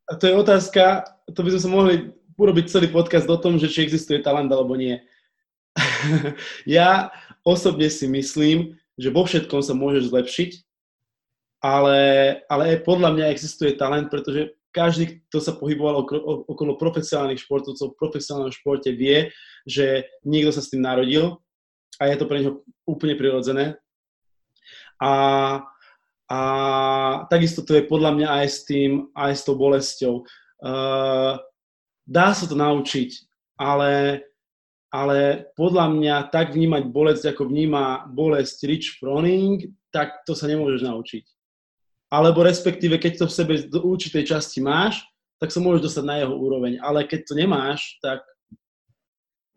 A to je otázka, to by sme sa mohli urobiť celý podcast o tom, že či existuje talent alebo nie. ja osobne si myslím, že vo všetkom sa môžeš zlepšiť, ale, ale podľa mňa existuje talent, pretože každý, kto sa pohyboval okolo profesionálnych športovcov, v profesionálnom športe vie, že niekto sa s tým narodil a je to pre neho úplne prirodzené. A, a takisto to je podľa mňa aj s tým, aj s tou bolesťou. Uh, dá sa to naučiť, ale, ale podľa mňa tak vnímať bolesť, ako vníma bolesť Rich Froning, tak to sa nemôžeš naučiť alebo respektíve keď to v sebe do určitej časti máš, tak sa môžeš dostať na jeho úroveň. Ale keď to nemáš, tak,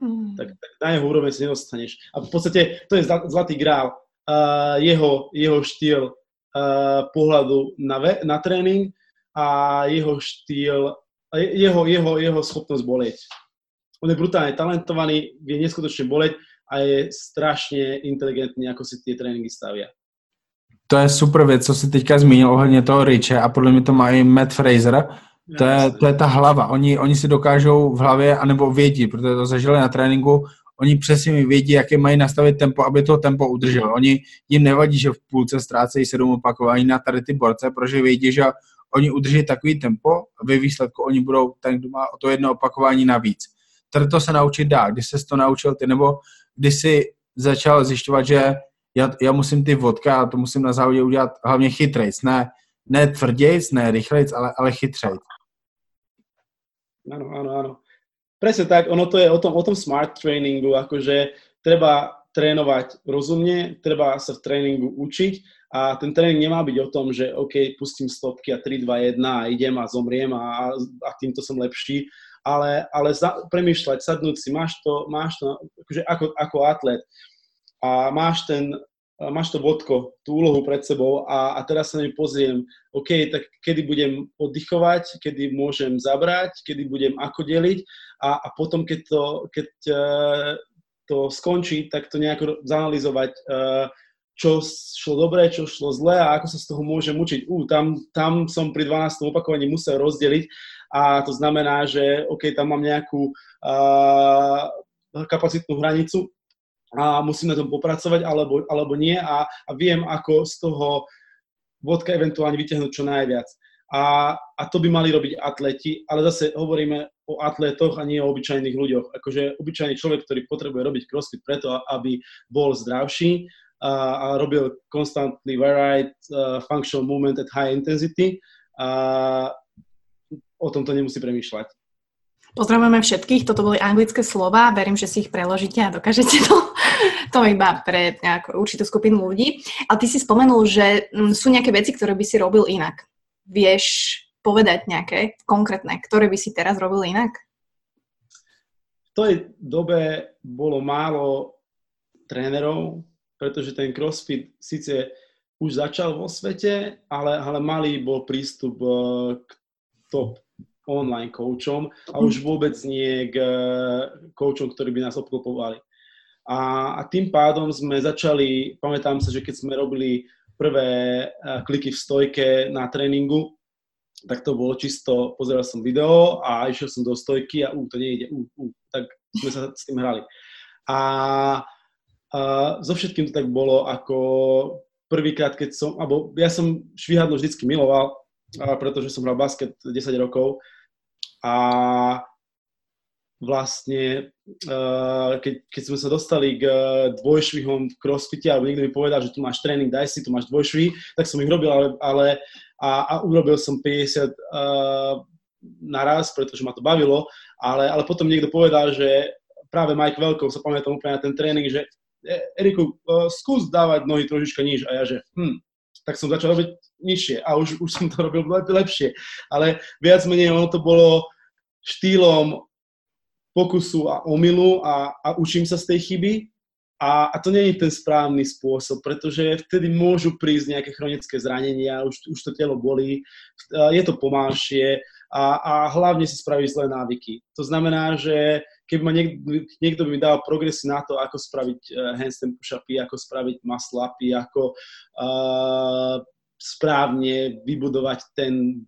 mm. tak, tak na jeho úroveň sa nedostaneš. A v podstate to je zlatý grál. Uh, jeho, jeho štýl uh, pohľadu na, ve, na tréning a jeho štýl, jeho, jeho, jeho schopnosť boleť. On je brutálne talentovaný, vie neskutočne boleť a je strašne inteligentný, ako si tie tréningy stavia to je super věc, co jsi teďka zmínil ohledně toho Riche a podle mě to má i Matt Fraser. To je, to je ta hlava. Oni, oni si dokážou v hlavě, anebo vědí, protože to zažili na tréninku, oni přesně vědí, jaké mají nastavit tempo, aby to tempo udrželo. Oni jim nevadí, že v půlce ztrácejí sedm opakování na tady ty borce, protože vědí, že oni udrží takový tempo a ve výsledku oni budou ten, kdo má o to jedno opakování navíc. Tady to se naučit dá. Když se to naučil ty, nebo když si začal zjišťovat, že já, já musím ty vodka, a to musím na závodě udělat hlavně chytrejc, ne, ne tvrdějc, ne rychlejc, ale, ale chytrejc. Áno, áno, áno. Presne tak, ono to je o tom, o tom smart tréningu, akože treba trénovať rozumne, treba sa v tréningu učiť a ten tréning nemá byť o tom, že OK, pustím stopky a 3, 2, 1 a idem a zomriem a, a týmto som lepší, ale, ale za, premýšľať, sadnúť si, máš to, máš to akože ako, ako atlet, a máš ten, máš to vodko, tú úlohu pred sebou a, a teraz sa ňu pozriem, OK, tak kedy budem oddychovať, kedy môžem zabrať, kedy budem ako deliť a, a potom, keď to, keď uh, to skončí, tak to nejako zanalizovať, uh, čo šlo dobre, čo šlo zle a ako sa z toho môžem učiť. Uh, tam, tam som pri 12. opakovaní musel rozdeliť a to znamená, že OK, tam mám nejakú uh, kapacitnú hranicu, a musím na tom popracovať alebo, alebo nie a, a viem, ako z toho vodka eventuálne vyťahnuť čo najviac. A, a to by mali robiť atleti, ale zase hovoríme o atletoch a nie o obyčajných ľuďoch. Akože obyčajný človek, ktorý potrebuje robiť crossfit preto, aby bol zdravší a, a robil constantly varied uh, functional movement at high intensity, a o tomto nemusí premýšľať. Pozdravujeme všetkých, toto boli anglické slova, verím, že si ich preložíte a dokážete to, to iba pre nejakú určitú skupinu ľudí. Ale ty si spomenul, že mm, sú nejaké veci, ktoré by si robil inak. Vieš povedať nejaké konkrétne, ktoré by si teraz robil inak? V tej dobe bolo málo trénerov, pretože ten crossfit síce už začal vo svete, ale, ale malý bol prístup eh, k top online coachom a už vôbec nie k coachom, ktorí by nás obklopovali. A, a tým pádom sme začali, pamätám sa, že keď sme robili prvé kliky v stojke na tréningu, tak to bolo čisto, pozeral som video a išiel som do stojky a ú, to nejde, ú, ú, tak sme sa s tým hrali. A, a so všetkým to tak bolo, ako prvýkrát, keď som, alebo ja som švihadlo vždycky miloval, pretože som hral basket 10 rokov a vlastne, keď, keď sme sa dostali k dvojšvihom v crossfite, alebo niekto mi povedal, že tu máš tréning, daj si, tu máš dvojšvih, tak som ich robil, ale, ale a, a urobil som 50 uh, naraz, pretože ma to bavilo, ale, ale potom niekto povedal, že práve Mike Veľkov sa pamätám úplne na ten tréning, že e, Eriku, uh, skús dávať nohy trošička níž a ja že hm, tak som začal robiť nižšie a už, už som to robil lepšie, ale viac menej ono to bolo štýlom pokusu a omylu a, a učím sa z tej chyby. A, a to nie je ten správny spôsob, pretože vtedy môžu prísť nejaké chronické zranenia, už, už to telo bolí, je to pomalšie a, a hlavne si spraví zlé návyky. To znamená, že keby ma niekto, niekto by mi dal progresy na to, ako spraviť uh, handstand push-upy, ako spraviť muscle upy, ako uh, správne vybudovať ten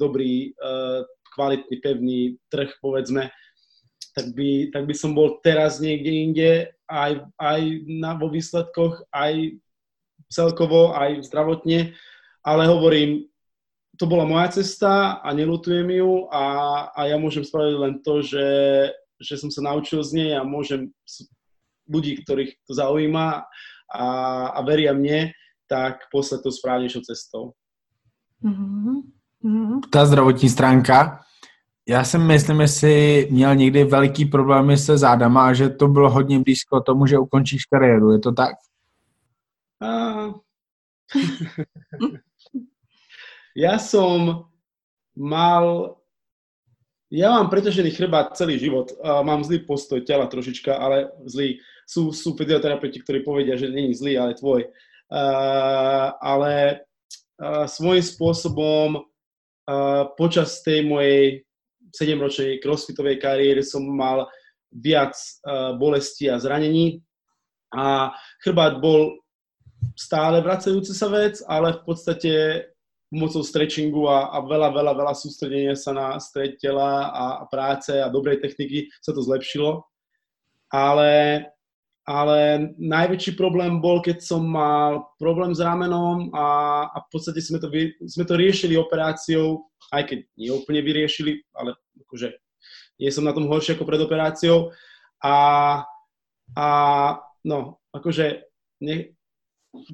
dobrý, uh, kvalitný, pevný trh, povedzme, tak by, tak by som bol teraz niekde inde, aj, aj na, vo výsledkoch, aj celkovo, aj zdravotne, ale hovorím, to bola moja cesta a nelutujem ju a, a ja môžem spraviť len to, že, že som sa naučil z nej a môžem ľudí, ktorých to zaujíma a, a veria mne, tak poslať to správnejšou cestou. Mm-hmm. Ta zdravotní stránka já si myslím, že jsi měl někdy veliký problémy se zádama a že to bylo hodně blízko tomu, že ukončíš kariéru. Je to tak? Uh, ja som mal... Ja mám preťažený chrbát celý život. Mám zlý postoj tela trošička, ale zlý. Sú, sú fyzioterapeuti, ktorí povedia, že není zlý, ale tvoj. Uh, ale uh, svojím spôsobom uh, počas tej mojej 7-ročnej crossfitovej kariére som mal viac uh, bolesti a zranení a chrbát bol stále vracajúce sa vec, ale v podstate pomocou stretchingu a, a veľa, veľa, veľa sústredenia sa na stred tela a, a práce a dobrej techniky sa to zlepšilo. Ale ale najväčší problém bol, keď som mal problém s ramenom a, a v podstate sme to, sme to riešili operáciou, aj keď nie úplne vyriešili, ale akože nie som na tom horšie ako pred operáciou. A, a no, akože ne,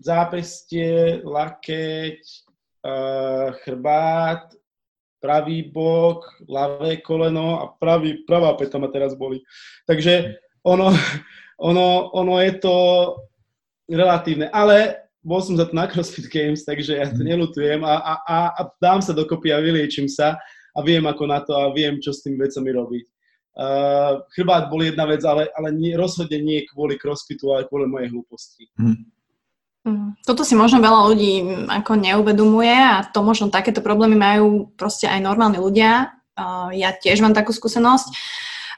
zápestie, lakeť, chrbát, pravý bok, ľavé koleno a pravý, pravá peta ma teraz boli. Takže ono, ono, ono je to relatívne, ale bol som za to na CrossFit Games, takže ja to mhm. nelutujem a, a, a, a dám sa dokopy a vyliečím sa a viem ako na to a viem, čo s tými vecami robiť. Uh, chrbát bol jedna vec, ale, ale nie, rozhodne nie kvôli crossfitu, ale kvôli mojej hlúposti. Hmm. Toto si možno veľa ľudí ako neuvedomuje a to možno takéto problémy majú proste aj normálni ľudia. Ja tiež mám takú skúsenosť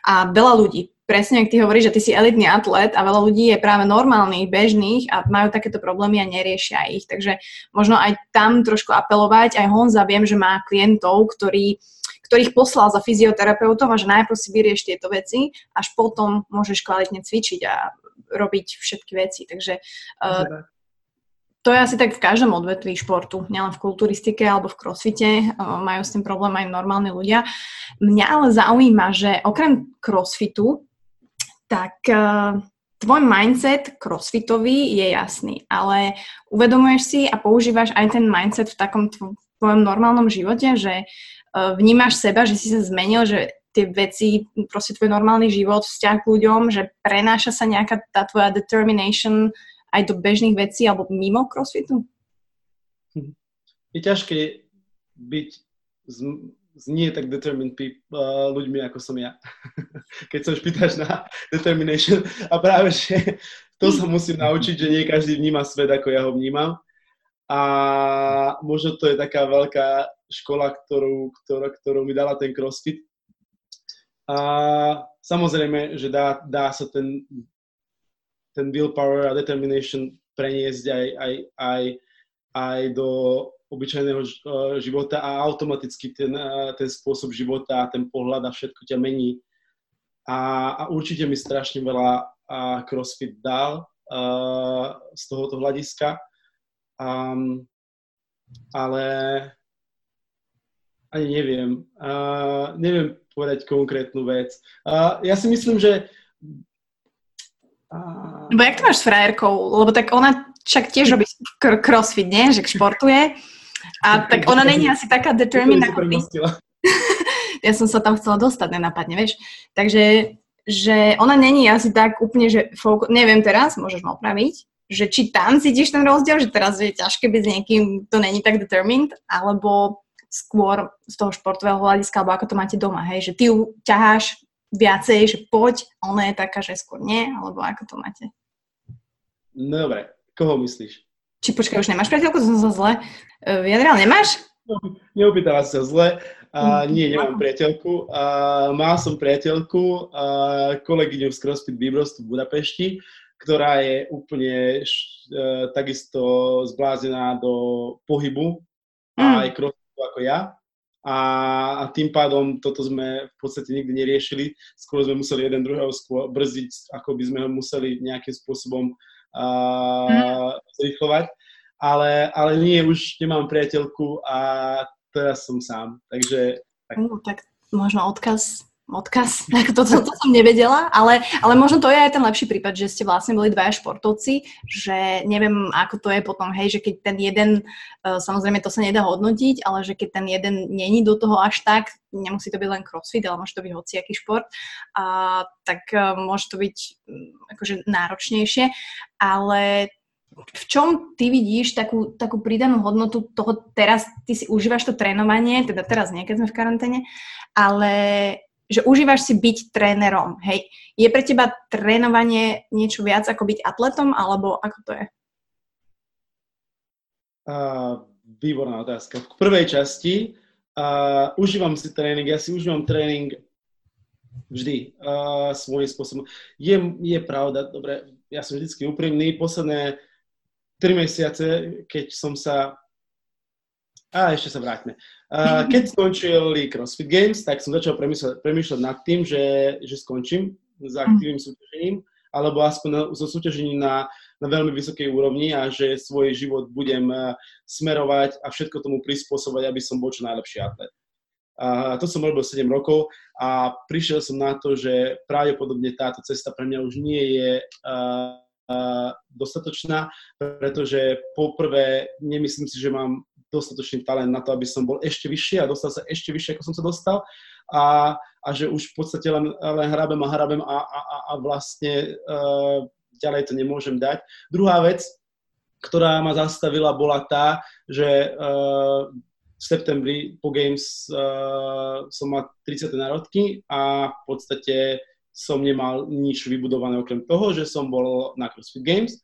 a veľa ľudí presne, ak ty hovoríš, že ty si elitný atlet a veľa ľudí je práve normálnych, bežných a majú takéto problémy a neriešia ich. Takže možno aj tam trošku apelovať. Aj Honza viem, že má klientov, ktorí ktorých poslal za fyzioterapeutom a že najprv si vyrieš tieto veci, až potom môžeš kvalitne cvičiť a robiť všetky veci. Takže uh, to je asi tak v každom odvetví športu, nielen v kulturistike alebo v crossfite, uh, majú s tým problém aj normálni ľudia. Mňa ale zaujíma, že okrem crossfitu tak uh, tvoj mindset crossfitový je jasný, ale uvedomuješ si a používaš aj ten mindset v takom tvojom normálnom živote, že uh, vnímaš seba, že si sa zmenil, že tie veci, proste tvoj normálny život, vzťah k ľuďom, že prenáša sa nejaká tá tvoja determination aj do bežných vecí alebo mimo crossfitu? Je ťažké byť znie tak determined people, uh, ľuďmi, ako som ja. Keď sa už pýtaš na determination. A práve, že to sa musím naučiť, že nie každý vníma svet, ako ja ho vnímam. A možno to je taká veľká škola, ktorú, ktorú, ktorú mi dala ten crossfit. A samozrejme, že dá, dá sa ten, ten willpower a determination preniesť aj, aj, aj, aj do obyčajného eh, života a automaticky ten, eh, ten spôsob života a ten pohľad a všetko ťa mení a, a určite mi strašne veľa a CrossFit dal uh, z tohoto hľadiska. Um, ale ani neviem. Uh, neviem povedať konkrétnu vec. Uh, ja si myslím, že. Lebo jak to máš s frajerkou? Lebo tak ona však tiež robí crossfit, nie? Že športuje. A tak ona není asi taká determined ako ty. ja som sa tam chcela dostať, nenapadne, vieš. Takže že ona není asi tak úplne, že fokus, neviem teraz, môžeš ma opraviť, že či tam cítiš ten rozdiel, že teraz je ťažké byť s niekým, to není tak determined, alebo skôr z toho športového hľadiska, alebo ako to máte doma, hej, že ty ju ťaháš viacej, že poď, a ona je taká, že skôr nie, alebo ako to máte? No dobre, koho myslíš? Či počkaj, už nemáš priateľku, to som sa zle uh, vyjadral, nemáš? No, neopýtala sa zle. Uh, nie, nemám priateľku. Uh, mal som priateľku, uh, kolegyňu z CrossFit Bibros v Budapešti, ktorá je úplne uh, takisto zblázená do pohybu mm. a aj crossfitu ako ja. A, a tým pádom toto sme v podstate nikdy neriešili. Skôr sme museli jeden druhého skôr brzdiť, ako by sme ho museli nejakým spôsobom uh, mm. zrýchlovať. Ale, ale nie, už nemám priateľku a teraz som sám, takže... Tak, uh, tak možno odkaz, odkaz, tak to, to, to som nevedela, ale, ale možno to je aj ten lepší prípad, že ste vlastne boli dvaja športovci, že neviem, ako to je potom, hej, že keď ten jeden, uh, samozrejme to sa nedá hodnotiť, ale že keď ten jeden není do toho až tak, nemusí to byť len crossfit, ale môže to byť hociaký šport, uh, tak uh, môže to byť um, akože náročnejšie, ale v čom ty vidíš takú, takú pridanú hodnotu toho teraz, ty si užívaš to trénovanie, teda teraz nie, keď sme v karanténe, ale že užívaš si byť trénerom, hej. Je pre teba trénovanie niečo viac ako byť atletom, alebo ako to je? Uh, výborná otázka. V prvej časti uh, užívam si tréning, ja si užívam tréning vždy uh, svojím spôsobom. Je, je pravda, dobre, ja som vždycky úprimný, posledné 3 mesiace, keď som sa... A ešte sa vráťme. Keď skončili CrossFit Games, tak som začal premýšľať, premýšľať nad tým, že, že skončím s aktívnym súťažením, alebo aspoň so súťažením na, na veľmi vysokej úrovni a že svoj život budem smerovať a všetko tomu prispôsobať, aby som bol čo najlepší atlet. A to som robil 7 rokov a prišiel som na to, že pravdepodobne táto cesta pre mňa už nie je uh, dostatočná, pretože poprvé nemyslím si, že mám dostatočný talent na to, aby som bol ešte vyššie a dostal sa ešte vyššie, ako som sa dostal a, a že už v podstate len, len hrabem a hrabem a, a, a vlastne uh, ďalej to nemôžem dať. Druhá vec, ktorá ma zastavila, bola tá, že uh, v septembri po Games uh, som mal 30. národky a v podstate som nemal nič vybudované okrem toho, že som bol na CrossFit Games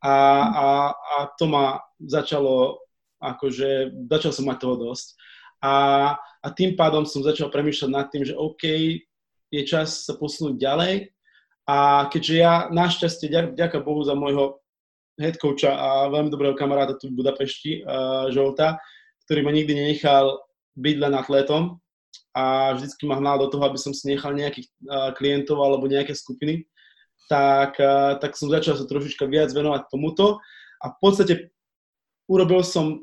a, a, a to ma začalo, akože začal som mať toho dosť. A, a tým pádom som začal premýšľať nad tým, že OK, je čas sa posunúť ďalej. A keďže ja našťastie, ďaká Bohu za môjho head coacha a veľmi dobrého kamaráta tu v Budapešti, uh, Žolta, ktorý ma nikdy nenechal byť len atletom, a vždycky ma hnal do toho, aby som si nechal nejakých klientov alebo nejaké skupiny, tak, tak som začal sa trošička viac venovať tomuto a v podstate urobil som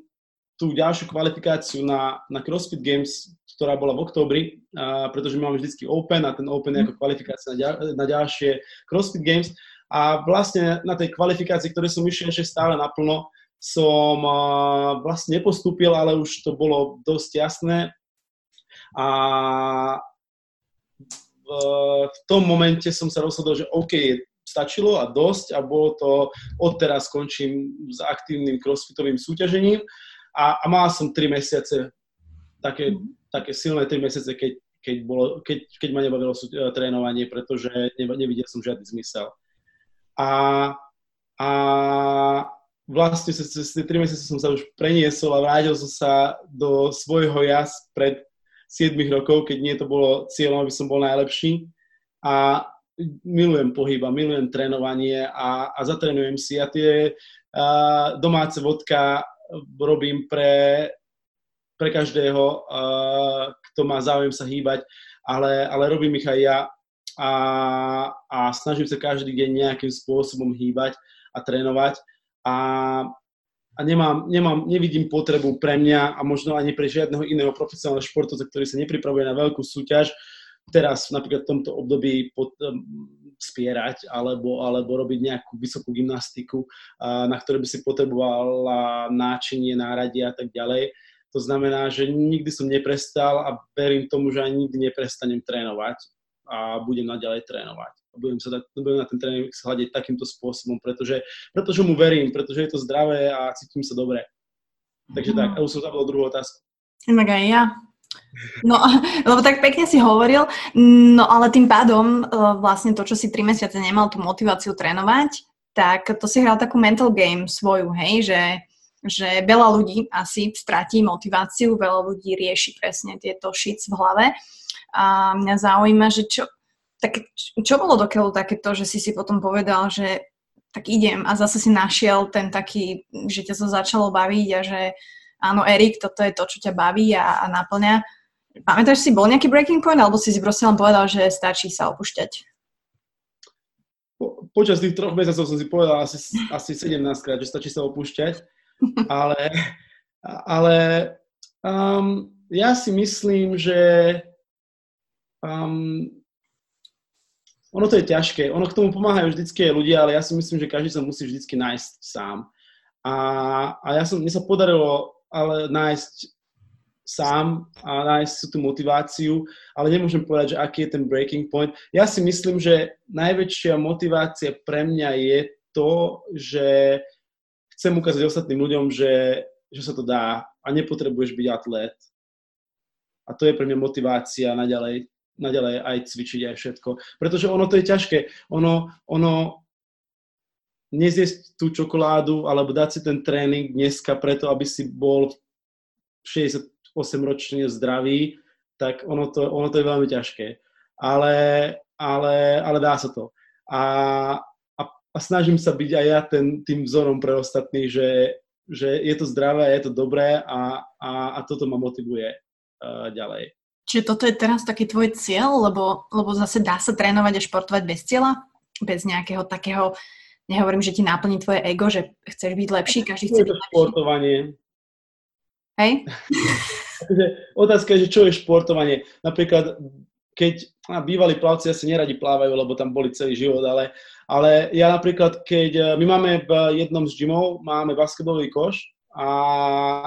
tú ďalšiu kvalifikáciu na, na CrossFit Games, ktorá bola v októbri, uh, pretože my máme vždycky Open a ten Open je ako kvalifikácia na, ďal, na ďalšie CrossFit Games. A vlastne na tej kvalifikácii, ktoré som išiel ešte stále naplno, som uh, vlastne nepostúpil, ale už to bolo dosť jasné, a v, v tom momente som sa rozhodol, že OK, stačilo a dosť a bolo to, odteraz skončím s aktívnym crossfitovým súťažením a, a mal som 3 mesiace, také, mm. také silné 3 mesiace, keď, keď, bolo, keď, keď ma nebavilo sú, e, trénovanie, pretože ne, nevidel som žiadny zmysel. A, a vlastne cez, tie 3 mesiace som sa už preniesol a vrátil som sa do svojho ja pred 7 rokov, keď nie to bolo cieľom, aby som bol najlepší. A milujem pohyb a milujem trénovanie a, a zatrénujem si. A tie uh, domáce vodka robím pre, pre každého, kto má záujem sa hýbať, ale, ale robím ich aj ja. a, a snažím sa každý deň nejakým spôsobom hýbať a trénovať a, a nemám, nemám, nevidím potrebu pre mňa a možno ani pre žiadneho iného profesionálneho športovca, ktorý sa nepripravuje na veľkú súťaž, teraz napríklad v tomto období pod, spierať alebo, alebo robiť nejakú vysokú gymnastiku, na ktoré by si potrebovala náčinie, náradie a tak ďalej. To znamená, že nikdy som neprestal a verím tomu, že ani nikdy neprestanem trénovať a budem naďalej trénovať. Budem, sa, budem na ten tréning hľadiť takýmto spôsobom, pretože, pretože mu verím, pretože je to zdravé a cítim sa dobre. Takže mm. tak, a už som zabudol druhú otázku. Tak aj ja. No, lebo tak pekne si hovoril, no ale tým pádom e, vlastne to, čo si tri mesiace nemal tú motiváciu trénovať, tak to si hral takú mental game svoju, hej, že, že veľa ľudí asi stratí motiváciu, veľa ľudí rieši presne tieto shits v hlave. A mňa zaujíma, že čo, tak, čo bolo dokeľu takéto, že si si potom povedal, že tak idem a zase si našiel ten taký, že ťa to začalo baviť a že áno, Erik, toto je to, čo ťa baví a, a naplňa. Pamätáš si, bol nejaký breaking point, alebo si si proste len povedal, že stačí sa opúšťať? Po, počas tých troch mesiacov som si povedal asi, asi 17 krát, že stačí sa opúšťať, ale, ale um, ja si myslím, že um, ono to je ťažké. Ono k tomu pomáhajú vždycky ľudia, ale ja si myslím, že každý sa musí vždycky nájsť sám. A, a ja som, mne sa podarilo ale nájsť sám a nájsť tú motiváciu, ale nemôžem povedať, že aký je ten breaking point. Ja si myslím, že najväčšia motivácia pre mňa je to, že chcem ukázať ostatným ľuďom, že, že sa to dá a nepotrebuješ byť atlet. A to je pre mňa motivácia naďalej, naďalej aj cvičiť aj všetko. Pretože ono to je ťažké. Ono, ono nezjesť tú čokoládu alebo dať si ten tréning dneska preto, aby si bol 68 ročne zdravý, tak ono to, ono to je veľmi ťažké. Ale, ale, ale dá sa to. A, a, a snažím sa byť aj ja ten, tým vzorom pre ostatných, že, že je to zdravé, je to dobré a, a, a toto ma motivuje uh, ďalej. Čiže toto je teraz taký tvoj cieľ, lebo, lebo zase dá sa trénovať a športovať bez cieľa? Bez nejakého takého nehovorím, že ti náplní tvoje ego, že chceš byť lepší, každý chce byť lepší. športovanie. Hej? Otázka je, že čo je športovanie. Napríklad, keď a bývalí plavci asi neradi plávajú, lebo tam boli celý život, ale, ale ja napríklad, keď e, my máme v jednom z gymov, máme basketbalový koš a,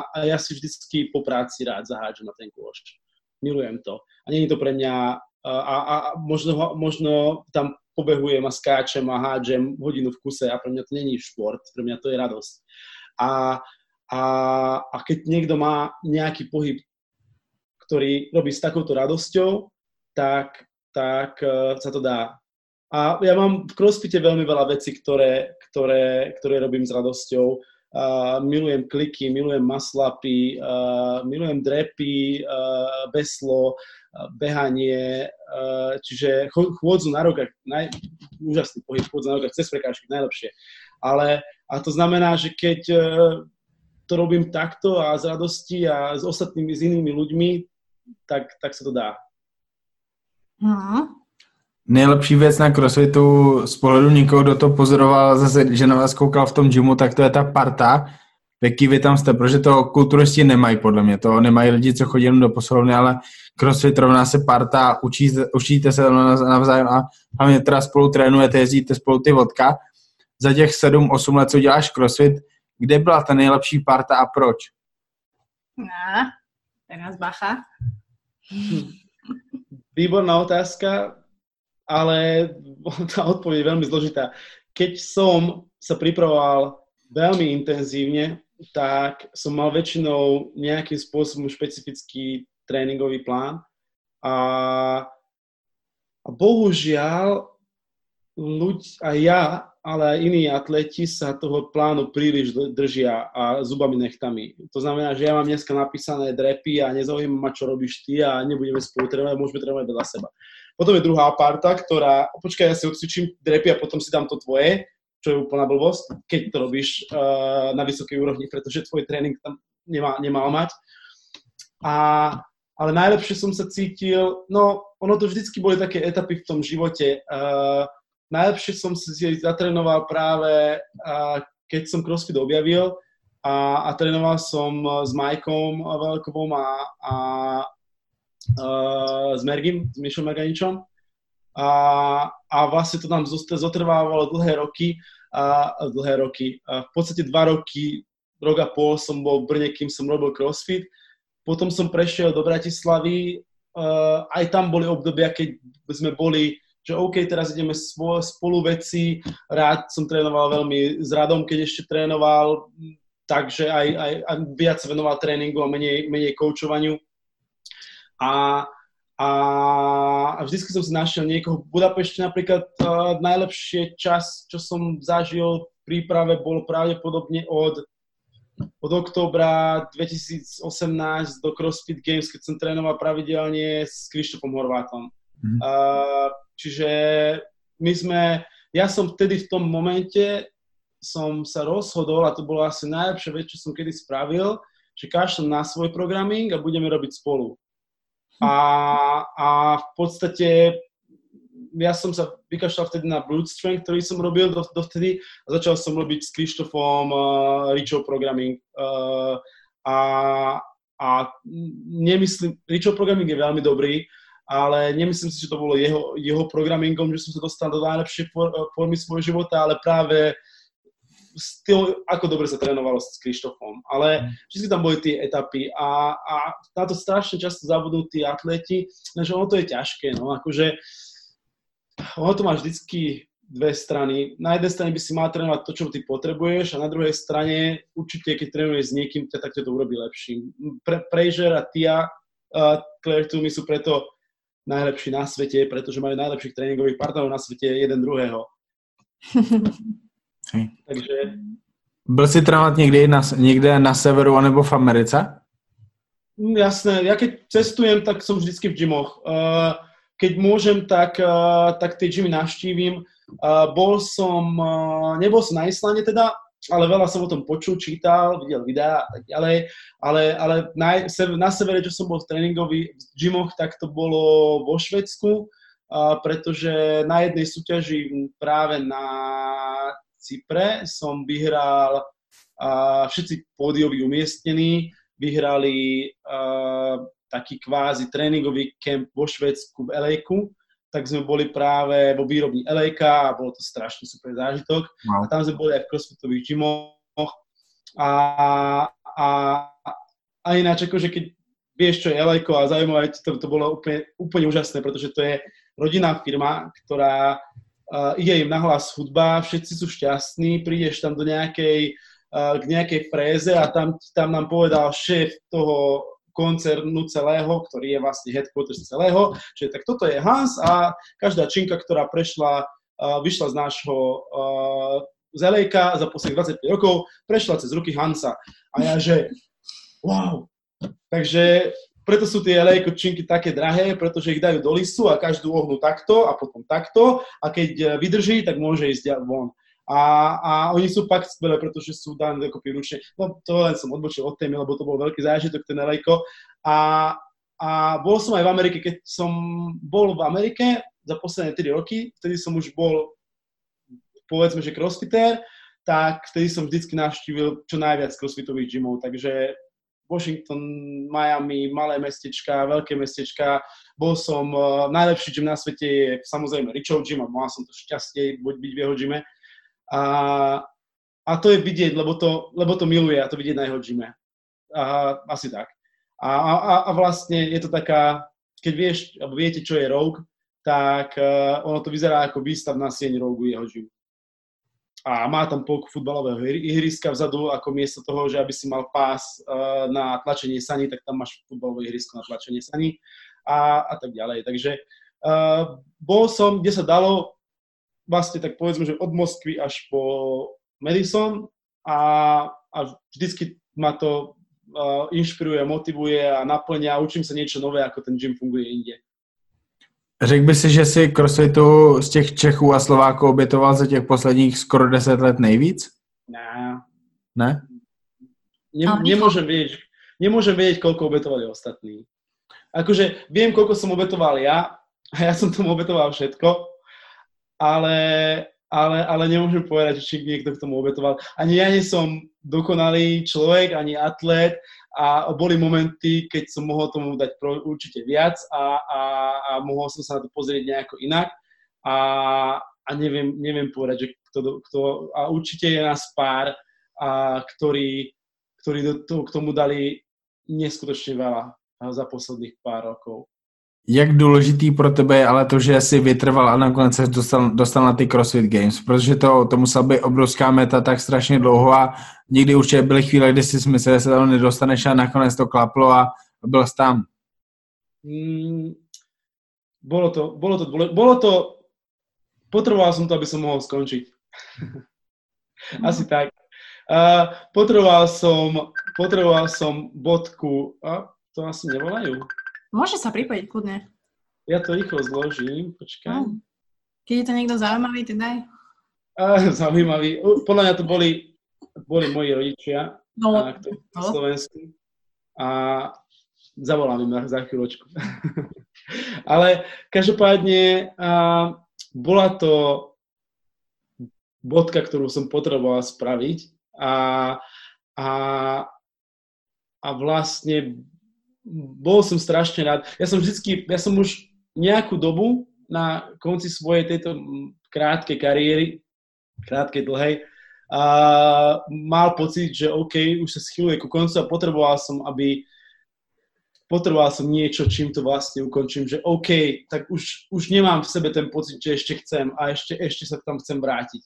a ja si vždycky po práci rád zahádžem na ten koš. Milujem to. A nie je to pre mňa a, a, možno, možno tam pobehujem a skáčem a hádžem hodinu v kuse a pre mňa to není šport, pre mňa to je radosť. A, a, a keď niekto má nejaký pohyb, ktorý robí s takouto radosťou, tak, tak uh, sa to dá. A ja mám v crossfite veľmi veľa vecí, ktoré, ktoré, ktoré robím s radosťou. Milujem kliky, milujem maslapy, milujem drepy, veslo, behanie, čiže chôdzu na rokách, naj, úžasný pohyb, chôdzu na rokách cez prekážky, najlepšie. Ale a to znamená, že keď e, to robím takto a z radosti a s ostatnými, s inými ľuďmi, tak, tak sa to dá. Hmm. Nejlepší věc na crossfitu z pohledu někoho, kdo to pozoroval, zase, že na vás koukal v tom gymu, tak to je ta parta, v jaký vy tam jste, protože to kulturisti nemají podle mě, to nemají lidi, co chodí jenom do posilovny, ale crossfit rovná se parta, učíte, učíte se navzájem a hlavně teda spolu trénujete, jezdíte spolu ty vodka. Za těch 7-8 let, co děláš crossfit, kde byla ta nejlepší parta a proč? No, teraz bacha. Výborná otázka, ale tá odpoveď je veľmi zložitá. Keď som sa pripravoval veľmi intenzívne, tak som mal väčšinou nejakým spôsobom špecifický tréningový plán a, a bohužiaľ ľuď, aj ja, ale aj iní atleti sa toho plánu príliš držia a zubami nechtami. To znamená, že ja mám dneska napísané drepy a nezaujíma ma, čo robíš ty a nebudeme spolu trénovať, môžeme trénovať vedľa seba. Potom je druhá parta, ktorá, počkaj, ja si odcvičím drepy a potom si dám to tvoje, čo je úplná blbosť, keď to robíš uh, na vysokej úrovni, pretože tvoj tréning tam nemá, nemal mať. A, ale najlepšie som sa cítil, no ono to vždycky boli také etapy v tom živote. Uh, najlepšie som si zatrénoval práve, uh, keď som CrossFit objavil a, a trénoval som s Majkom Veľkovom a, a uh, s Mergim, s Mišom Merganičom. A, a vlastne to nám zotrvávalo dlhé roky, a, dlhé roky. A v podstate dva roky, rok a pol som bol v Brne, kým som robil CrossFit. Potom som prešiel do Bratislavy, uh, aj tam boli obdobia, keď sme boli že OK, teraz ideme spolu veci, rád som trénoval veľmi s Radom, keď ešte trénoval, takže aj, aj, aj viac venoval tréningu a menej, menej koučovaniu. A, a, a vždycky som si našiel niekoho. V Budapešti napríklad uh, najlepšie čas, čo som zažil v príprave, bol pravdepodobne od, od októbra 2018 do CrossFit Games, keď som trénoval pravidelne s Krištofom Horvátom. Mm. Uh, čiže my sme, ja som vtedy v tom momente som sa rozhodol, a to bolo asi najlepšia vec, čo som kedy spravil, že kašlem na svoj programming a budeme robiť spolu. A, a v podstate ja som sa vykašľal vtedy na Strength, ktorý som robil do, dovtedy a začal som robiť s Krištofom uh, Richo Programming. Uh, a, a nemyslím, Richo Programming je veľmi dobrý, ale nemyslím si, že to bolo jeho, jeho programmingom, že som sa dostal do najlepšej formy svojho života, ale práve styl, ako dobre sa trénovalo s Krištofom, ale mm. vždy tam boli tie etapy a, a na to strašne často zabudnú tí atleti, že ono to je ťažké, no akože ono to má vždycky dve strany. Na jednej strane by si mal trénovať to, čo ty potrebuješ a na druhej strane určite, keď trénuješ s niekým, tak to urobí lepším. Pre, Prejžer a Tia, uh, Claire Toomey sú preto najlepší na svete, pretože majú najlepších tréningových partnerov na svete jeden druhého. Hej. Takže... Byl si trénovat někdy na, někde na severu anebo v Americe? Mm, jasné, ja keď cestujem, tak som vždycky v gymoch. Uh, keď môžem, tak, uh, tak tie gymy navštívim. Uh, bol som, nebol som na Islande teda, ale veľa som o tom počul, čítal, videl videá a tak ďalej, ale, ale na, na severe, čo som bol v tréningových gymoch, tak to bolo vo Švedsku, pretože na jednej súťaži práve na Cypre som vyhral a všetci pódioví umiestnení, vyhrali uh, taký kvázi tréningový kemp vo Švedsku v Elejku, tak sme boli práve vo výrobni Elejka a bolo to strašne super zážitok. No. A tam sme boli aj v crossfitových gymoch a, a, a ináč akože keď vieš, čo je Elejko a zaujímavé, to, to bolo úplne, úplne úžasné, pretože to je rodinná firma, ktorá uh, ide im nahlas hudba, všetci sú šťastní, prídeš tam do nejakej, uh, k nejakej fréze a tam, tam nám povedal šéf toho koncernu celého, ktorý je vlastne headquarters celého, že tak toto je Hans a každá činka, ktorá prešla, uh, vyšla z nášho uh, zelejka za posledných 25 rokov, prešla cez ruky Hansa. A ja, že wow. Takže preto sú tie LA kočinky také drahé, pretože ich dajú do lisu a každú ohnú takto a potom takto a keď e, vydrží, tak môže ísť von. A, a oni sú fakt skvelé, pretože sú dané dokopy ručne. No to len som odbočil od témy, lebo to bol veľký zážitok, ten LA. A, a bol som aj v Amerike, keď som bol v Amerike za posledné 3 roky, vtedy som už bol, povedzme, že crossfitter, tak vtedy som vždycky navštívil čo najviac crossfitových gymov, takže Washington, Miami, malé mestečka, veľké mestečka. Bol som, uh, najlepší gym na svete je samozrejme Richard Gym a mal som to šťastie byť v jeho gyme. A, a to je vidieť, lebo to, lebo to miluje a to vidieť na jeho gyme. A, asi tak. A, a, a vlastne je to taká, keď vieš, alebo viete, čo je Rogue, tak uh, ono to vyzerá ako výstav na sieň Rogue jeho gymu a má tam polku futbalového ihriska vzadu, ako miesto toho, že aby si mal pás uh, na tlačenie saní, tak tam máš futbalové ihrisko na tlačenie saní a, a tak ďalej. Takže uh, bol som, kde sa dalo, vlastne tak povedzme, že od Moskvy až po Madison a, a vždycky ma to uh, inšpiruje, motivuje a naplňa, učím sa niečo nové, ako ten gym funguje inde. Řekl by si, že si crossfitu z těch Čechů a Slováků obětoval za těch posledních skoro 10 let nejvíc? Ne. Ne? Ne, nemôžem vedieť, nemôžem vedieť, koľko obetovali ostatní. akože viem, koľko som obetoval ja a ja som tomu obetoval všetko, ale, ale, ale nemôžem povedať, že či niekto k tomu obetoval. Ani ja nie som dokonalý človek, ani atlet a boli momenty, keď som mohol tomu dať pro, určite viac a, a, a mohol som sa na to pozrieť nejako inak a, a neviem, neviem povedať, že kto, kto, a určite je nás pár, a, ktorí, ktorí do, to, k tomu dali neskutočne veľa za posledných pár rokov. Jak důležitý pro tebe je ale to, že jsi vytrval a nakonec se dostal, dostal na ty CrossFit Games, protože to, to musela být obrovská meta tak strašně dlouho a někdy určitě byly chvíle, kdy si myslel, že se tam nedostaneš a nakonec to klaplo a byl jsi tam. Mm, bolo to, bolo to, bolo to, potreboval som to, aby som mohol skončiť. Asi tak. Uh, potreboval som, potreboval som bodku, a to asi nevolajú. Môže sa pripojiť kľudne. Ja to rýchlo zložím, počkaj. No. Keď je to niekto zaujímavý, tak daj. Zaujímavý. Podľa mňa to boli, boli moji rodičia No, na no. Slovensku. A zavolám im za chvíľočku. Ale každopádne uh, bola to bodka, ktorú som potreboval spraviť a, a, a vlastne bol som strašne rád. Ja som vždycky, ja som už nejakú dobu na konci svojej tejto krátkej kariéry, krátkej, dlhej, a mal pocit, že OK, už sa schyluje ku koncu a potreboval som, aby potreboval som niečo, čím to vlastne ukončím, že OK, tak už, už nemám v sebe ten pocit, že ešte chcem a ešte, ešte sa tam chcem vrátiť.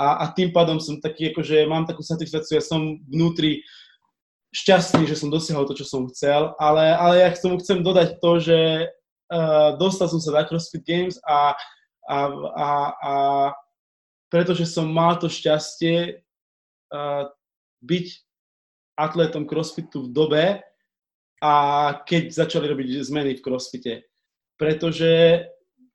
A, a tým pádom som taký, akože mám takú satisfakciu, ja som vnútri šťastný, že som dosiahol to, čo som chcel, ale, ale ja k tomu chcem dodať to, že uh, dostal som sa na CrossFit Games a, a, a, a pretože som mal to šťastie uh, byť atletom CrossFitu v dobe a keď začali robiť zmeny v CrossFite. Pretože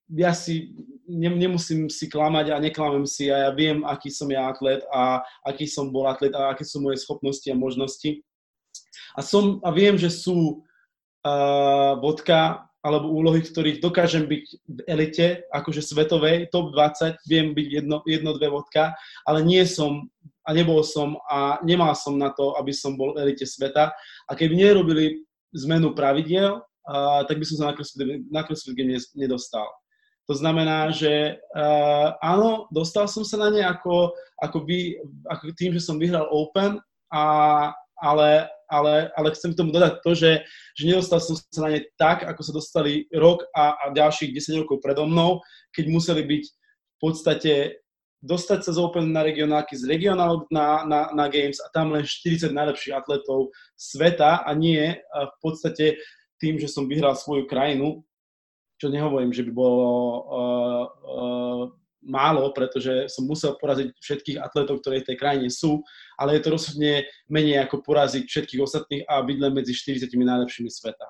ja si ne, nemusím si klamať a neklamem si a ja viem, aký som ja atlet a aký som bol atlet a aké sú moje schopnosti a možnosti. A, som, a viem, že sú uh, bodka alebo úlohy, v ktorých dokážem byť v elite, akože svetovej, top 20, viem byť jedno, jedno dve vodka, ale nie som a nebol som a nemal som na to, aby som bol v elite sveta. A keby nerobili zmenu pravidiel, uh, tak by som sa na CrossFit, na nedostal. To znamená, že uh, áno, dostal som sa na ne ako, ako, by, ako tým, že som vyhral Open, a, ale ale, ale chcem k tomu dodať to, že, že nedostal som sa na ne tak, ako sa dostali rok a, a ďalších 10 rokov predo mnou, keď museli byť v podstate dostať sa z Open na regionálky, z regionálok na, na, na Games a tam len 40 najlepších atletov sveta a nie v podstate tým, že som vyhral svoju krajinu, čo nehovorím, že by bolo uh, uh, málo, pretože som musel poraziť všetkých atletov, ktorí v tej krajine sú, ale je to rozhodne menej ako poraziť všetkých ostatných a byť len medzi 40 najlepšími sveta.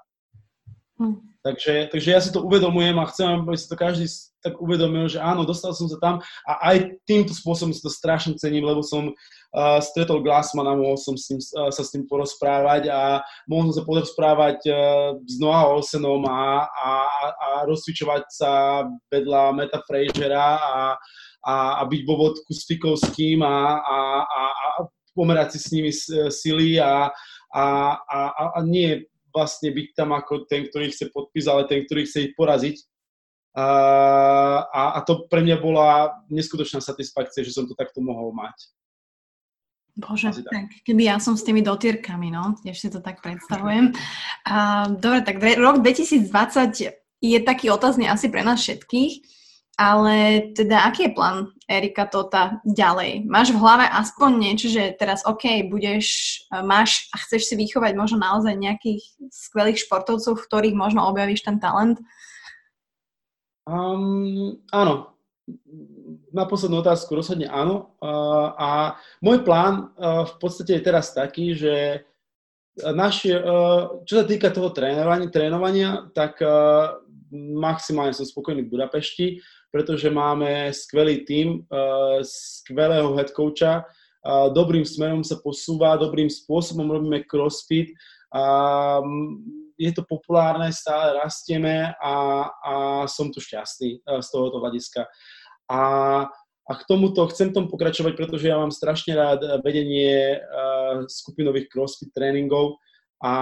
Hm. Takže, takže ja si to uvedomujem a chcem, aby si to každý tak uvedomil, že áno, dostal som sa tam a aj týmto spôsobom si to strašne cením, lebo som uh, stretol Glassmana, mohol som s ním, uh, sa s tým porozprávať a mohol som sa porozprávať uh, s Noah Olsenom a, a, a rozcvičovať sa vedľa Meta Frasera a, a, a byť vo s Fikovským a, a, a, a pomerať si s nimi sily a, a, a, a nie vlastne byť tam ako ten, ktorý chce podpis, ale ten, ktorý chce ich poraziť. A, a, a to pre mňa bola neskutočná satisfakcia, že som to takto mohol mať. Bože, tak. keby ja som s tými dotierkami, no, ešte to tak predstavujem. A, dobre, tak rok 2020 je taký otázny asi pre nás všetkých. Ale teda, aký je plán Erika Tota ďalej? Máš v hlave aspoň niečo, že teraz OK, budeš, e, máš a chceš si vychovať možno naozaj nejakých skvelých športovcov, v ktorých možno objavíš ten talent? Um, áno. Na poslednú otázku rozhodne áno. A môj plán v podstate je teraz taký, že naši, uh, čo sa týka toho trénovania, trénovania tak uh, maximálne som spokojný v Budapešti pretože máme skvelý tím, uh, skvelého head coacha, uh, dobrým smerom sa posúva, dobrým spôsobom robíme crossfit je to populárne, stále rastieme a, a som tu šťastný uh, z tohoto hľadiska. A, a k tomuto chcem tom pokračovať, pretože ja mám strašne rád vedenie uh, skupinových crossfit tréningov a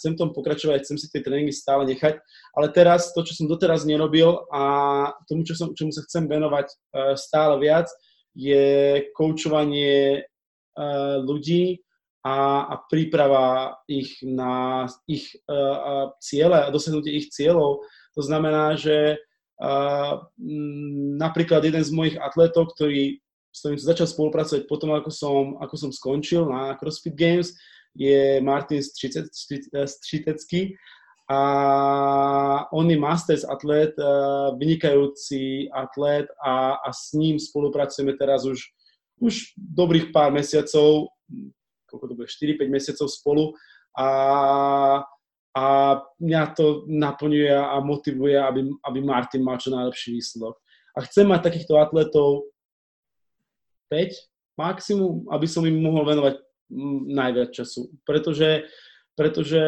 chcem tom pokračovať, chcem si tie tréningy stále nechať, ale teraz to, čo som doteraz nerobil a tomu, čo som, čomu sa chcem venovať stále viac, je koučovanie ľudí a, a príprava ich na ich uh, ciele a dosiahnutie ich cieľov. To znamená, že uh, napríklad jeden z mojich atletov, ktorý s ktorým som začal spolupracovať potom, ako som, ako som skončil na CrossFit Games, je Martin Střitecký a on je Masters atlet, vynikajúci atlet a, a s ním spolupracujeme teraz už, už dobrých pár mesiacov, koľko to bude, 4-5 mesiacov spolu a, a mňa to naplňuje a motivuje, aby, aby Martin mal čo najlepší výsledok. A chcem mať takýchto atletov 5 maximum, aby som im mohol venovať najviac času. Pretože, pretože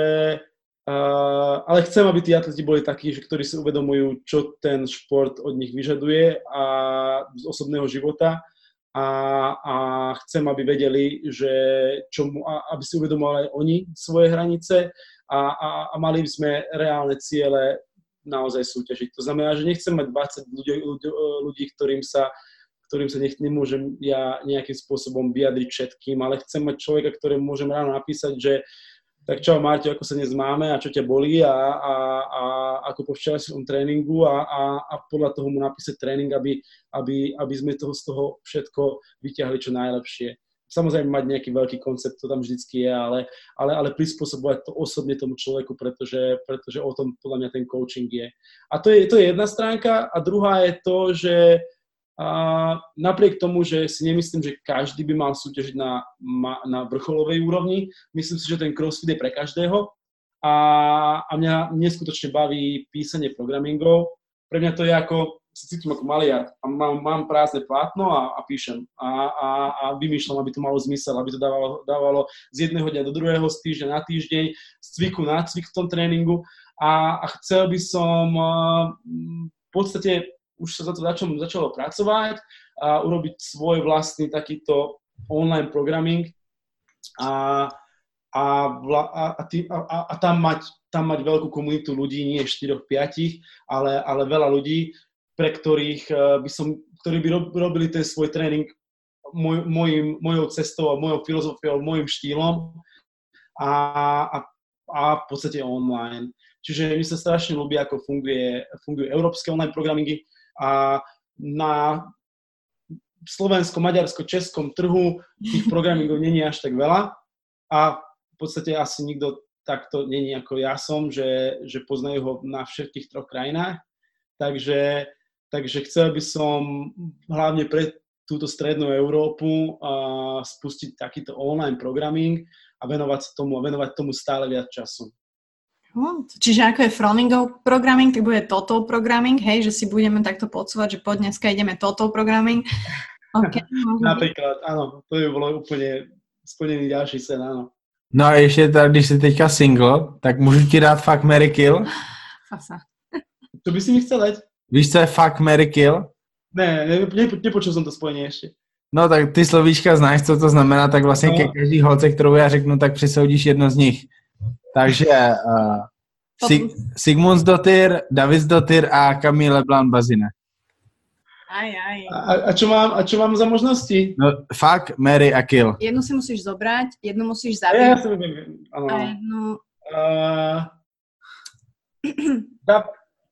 uh, ale chcem, aby tí atleti boli takí, že ktorí si uvedomujú, čo ten šport od nich vyžaduje a z osobného života a, a chcem, aby vedeli, že čo, aby si uvedomovali oni svoje hranice a, a, a mali by sme reálne ciele naozaj súťažiť. To znamená, že nechcem mať 20 ľudí, ľudí, ľudí ktorým sa ktorým sa nech, nemôžem ja nejakým spôsobom vyjadriť všetkým, ale chcem mať človeka, ktorému môžem ráno napísať, že tak čau Marťo, ako sa dnes máme a čo ťa bolí a, a, a ako po včerajšom tréningu a, a, a podľa toho mu napísať tréning, aby, aby, aby sme toho z toho všetko vyťahli čo najlepšie. Samozrejme mať nejaký veľký koncept, to tam vždycky je, ale, ale, ale prispôsobovať to osobne tomu človeku, pretože, pretože o tom podľa mňa ten coaching je. A to je, to je jedna stránka a druhá je to, že napriek tomu, že si nemyslím, že každý by mal súťažiť na, na vrcholovej úrovni, myslím si, že ten crossfit je pre každého. A, a mňa neskutočne baví písanie programingov. Pre mňa to je ako, sa cítim ako maliar. A mám, mám prázdne plátno a, a píšem. A, a, a vymýšľam, aby to malo zmysel, aby to dávalo, dávalo z jedného dňa do druhého, z týždňa na týždeň, z cviku na cvik v tom tréningu. A, a chcel by som v podstate už sa za to začalo, začalo pracovať a urobiť svoj vlastný takýto online programming a, a, a, a, tý, a, a tam, mať, tam mať veľkú komunitu ľudí, nie 4-5, ale, ale veľa ľudí, pre ktorých e, by som, ktorí by robili ten svoj tréning môj, môjim, mojou cestou a mojou filozofiou, môjim štýlom a, a, a v podstate online. Čiže mi sa strašne ľúbi, ako funguje, fungujú európske online programingy, a na slovensko-maďarsko-českom trhu tých programingov není až tak veľa a v podstate asi nikto takto není ako ja som, že, že poznajú ho na všetkých troch krajinách. Takže, takže chcel by som hlavne pre túto strednú Európu uh, spustiť takýto online programming a venovať tomu a venovať tomu stále viac času. Čiže ako je Froningov programming, tak bude total programming, hej, že si budeme takto podsúvať, že po dneska ideme total programming. Okay, Napríklad, áno, to by bolo úplne splnený ďalší sen, áno. No a ještě tak, když jsi teďka single, tak můžu ti dát fuck, Mary Kill? Fasa. To by si mi chcel dať? Víš, co je fuck, Mary Kill? Ne, ne, ne, nepočul som to spojenie ešte. No tak ty slovíčka znáš, co to znamená, tak vlastně no. ke každý holce, kterou já řeknu, tak přisoudíš jedno z nich. Takže uh, Sig- Sigmund Dotyr, Davis Dotyr a Camille Blanc Bazine. Aj, aj. A, a, čo mám, a čo mám za možnosti? No, fuck, Mary a kill. Jednu si musíš zobrať, jednu musíš zabiť. Ja, ja si viem, áno. A jednu... Uh, da,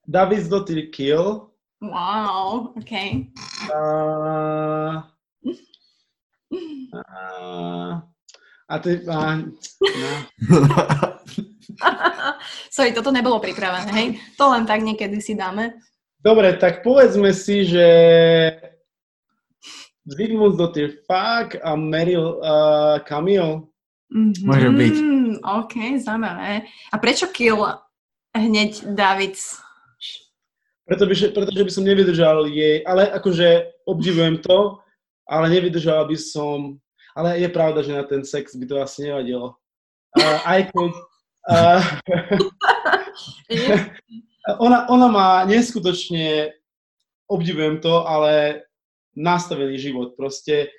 Davis Dotyr kill. Wow, OK. Uh, uh, a ty... Uh, no. Sorry, toto nebolo pripravené, hej? To len tak niekedy si dáme. Dobre, tak povedzme si, že Zygmunt Dotyr Fak a Meryl uh, Camille. Mm-hmm. Môže byť. OK, zaujímavé. A prečo kill hneď Davids? Preto by, pretože by som nevydržal jej, ale akože obdivujem to, ale nevydržal by som, ale je pravda, že na ten sex by to asi nevadilo. Uh, aj keď Uh, ona, ona má neskutočne, obdivujem to, ale nastavený život. Proste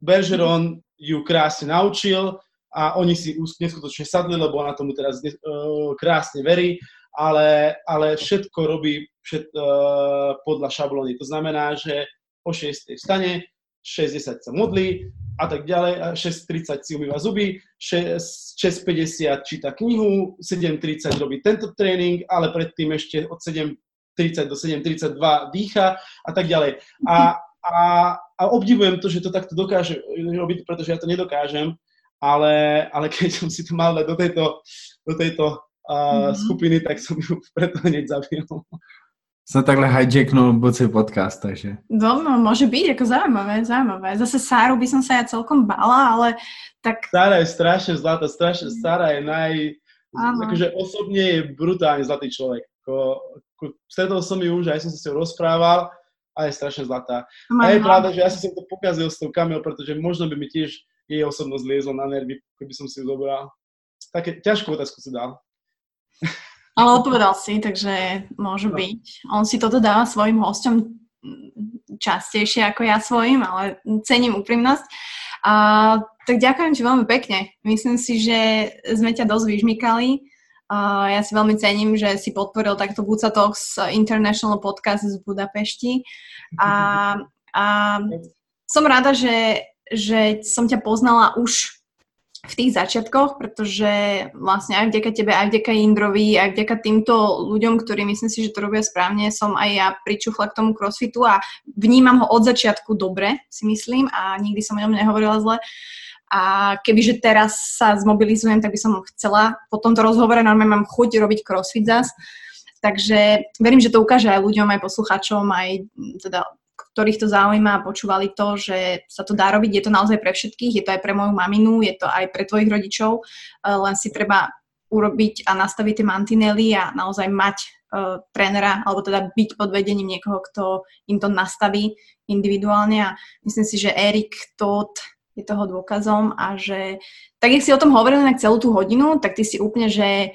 Bergeron ju krásne naučil a oni si neskutočne sadli, lebo ona tomu teraz uh, krásne verí, ale, ale všetko robí všet, uh, podľa šablóny. To znamená, že o 6. vstane, 60 sa modlí a tak ďalej, a 6.30 si umýva zuby, 6.50 číta knihu, 7.30 robí tento tréning, ale predtým ešte od 7.30 do 7.32 dýcha a tak ďalej. A, a, a obdivujem to, že to takto dokáže robiť, pretože ja to nedokážem, ale, ale keď som si to mal do tejto, do tejto uh, mm-hmm. skupiny, tak som ju preto hneď zabil som takhle hijacknul buci podcast, takže. No, no, môže byť, ako zaujímavé, zaujímavé. Zase Sáru by som sa ja celkom bala, ale tak... Sára je strašne zlatá, strašne, Sára je naj... Áno. Akože osobne je brutálne zlatý človek. Ko, ko, stretol som ju už, aj som sa s ňou rozprával a je strašne zlatá. Mám, a je pravda, že ja som to pokazil s tou kamerou, pretože možno by mi tiež jej osobnosť liezla na nervy, keby som si ju zobral. Také ťažkú otázku si dal. Ale odpovedal si, takže môže no. byť. On si toto dáva svojim hosťom častejšie ako ja svojim, ale cením úprimnosť. A, tak ďakujem ti veľmi pekne. Myslím si, že sme ťa dosť vyžmykali. A ja si veľmi cením, že si podporil takto Buca Talks International Podcast z Budapešti. A, a som rada, že, že som ťa poznala už v tých začiatkoch, pretože vlastne aj vďaka tebe, aj vďaka Indrovi, aj vďaka týmto ľuďom, ktorí myslím si, že to robia správne, som aj ja pričuchla k tomu crossfitu a vnímam ho od začiatku dobre, si myslím, a nikdy som o ňom nehovorila zle. A kebyže teraz sa zmobilizujem, tak by som chcela po tomto rozhovore normálne mám chuť robiť crossfit zas. Takže verím, že to ukáže aj ľuďom, aj posluchačom, aj teda ktorých to zaujíma a počúvali to, že sa to dá robiť. Je to naozaj pre všetkých, je to aj pre moju maminu, je to aj pre tvojich rodičov, eh, len si treba urobiť a nastaviť tie mantinely a naozaj mať uh, trénera, alebo teda byť pod vedením niekoho, kto im to nastaví individuálne a myslím si, že Erik Todd je toho dôkazom a že tak, jak si o tom hovoril na celú tú hodinu, tak ty si úplne, že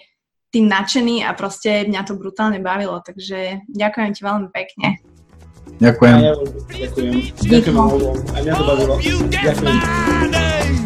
tým nadšený a proste mňa to brutálne bavilo, takže ďakujem ti veľmi pekne. Ďakujem. ďakujem. Ďakujem. Ďakujem. Bavilo. Ďakujem.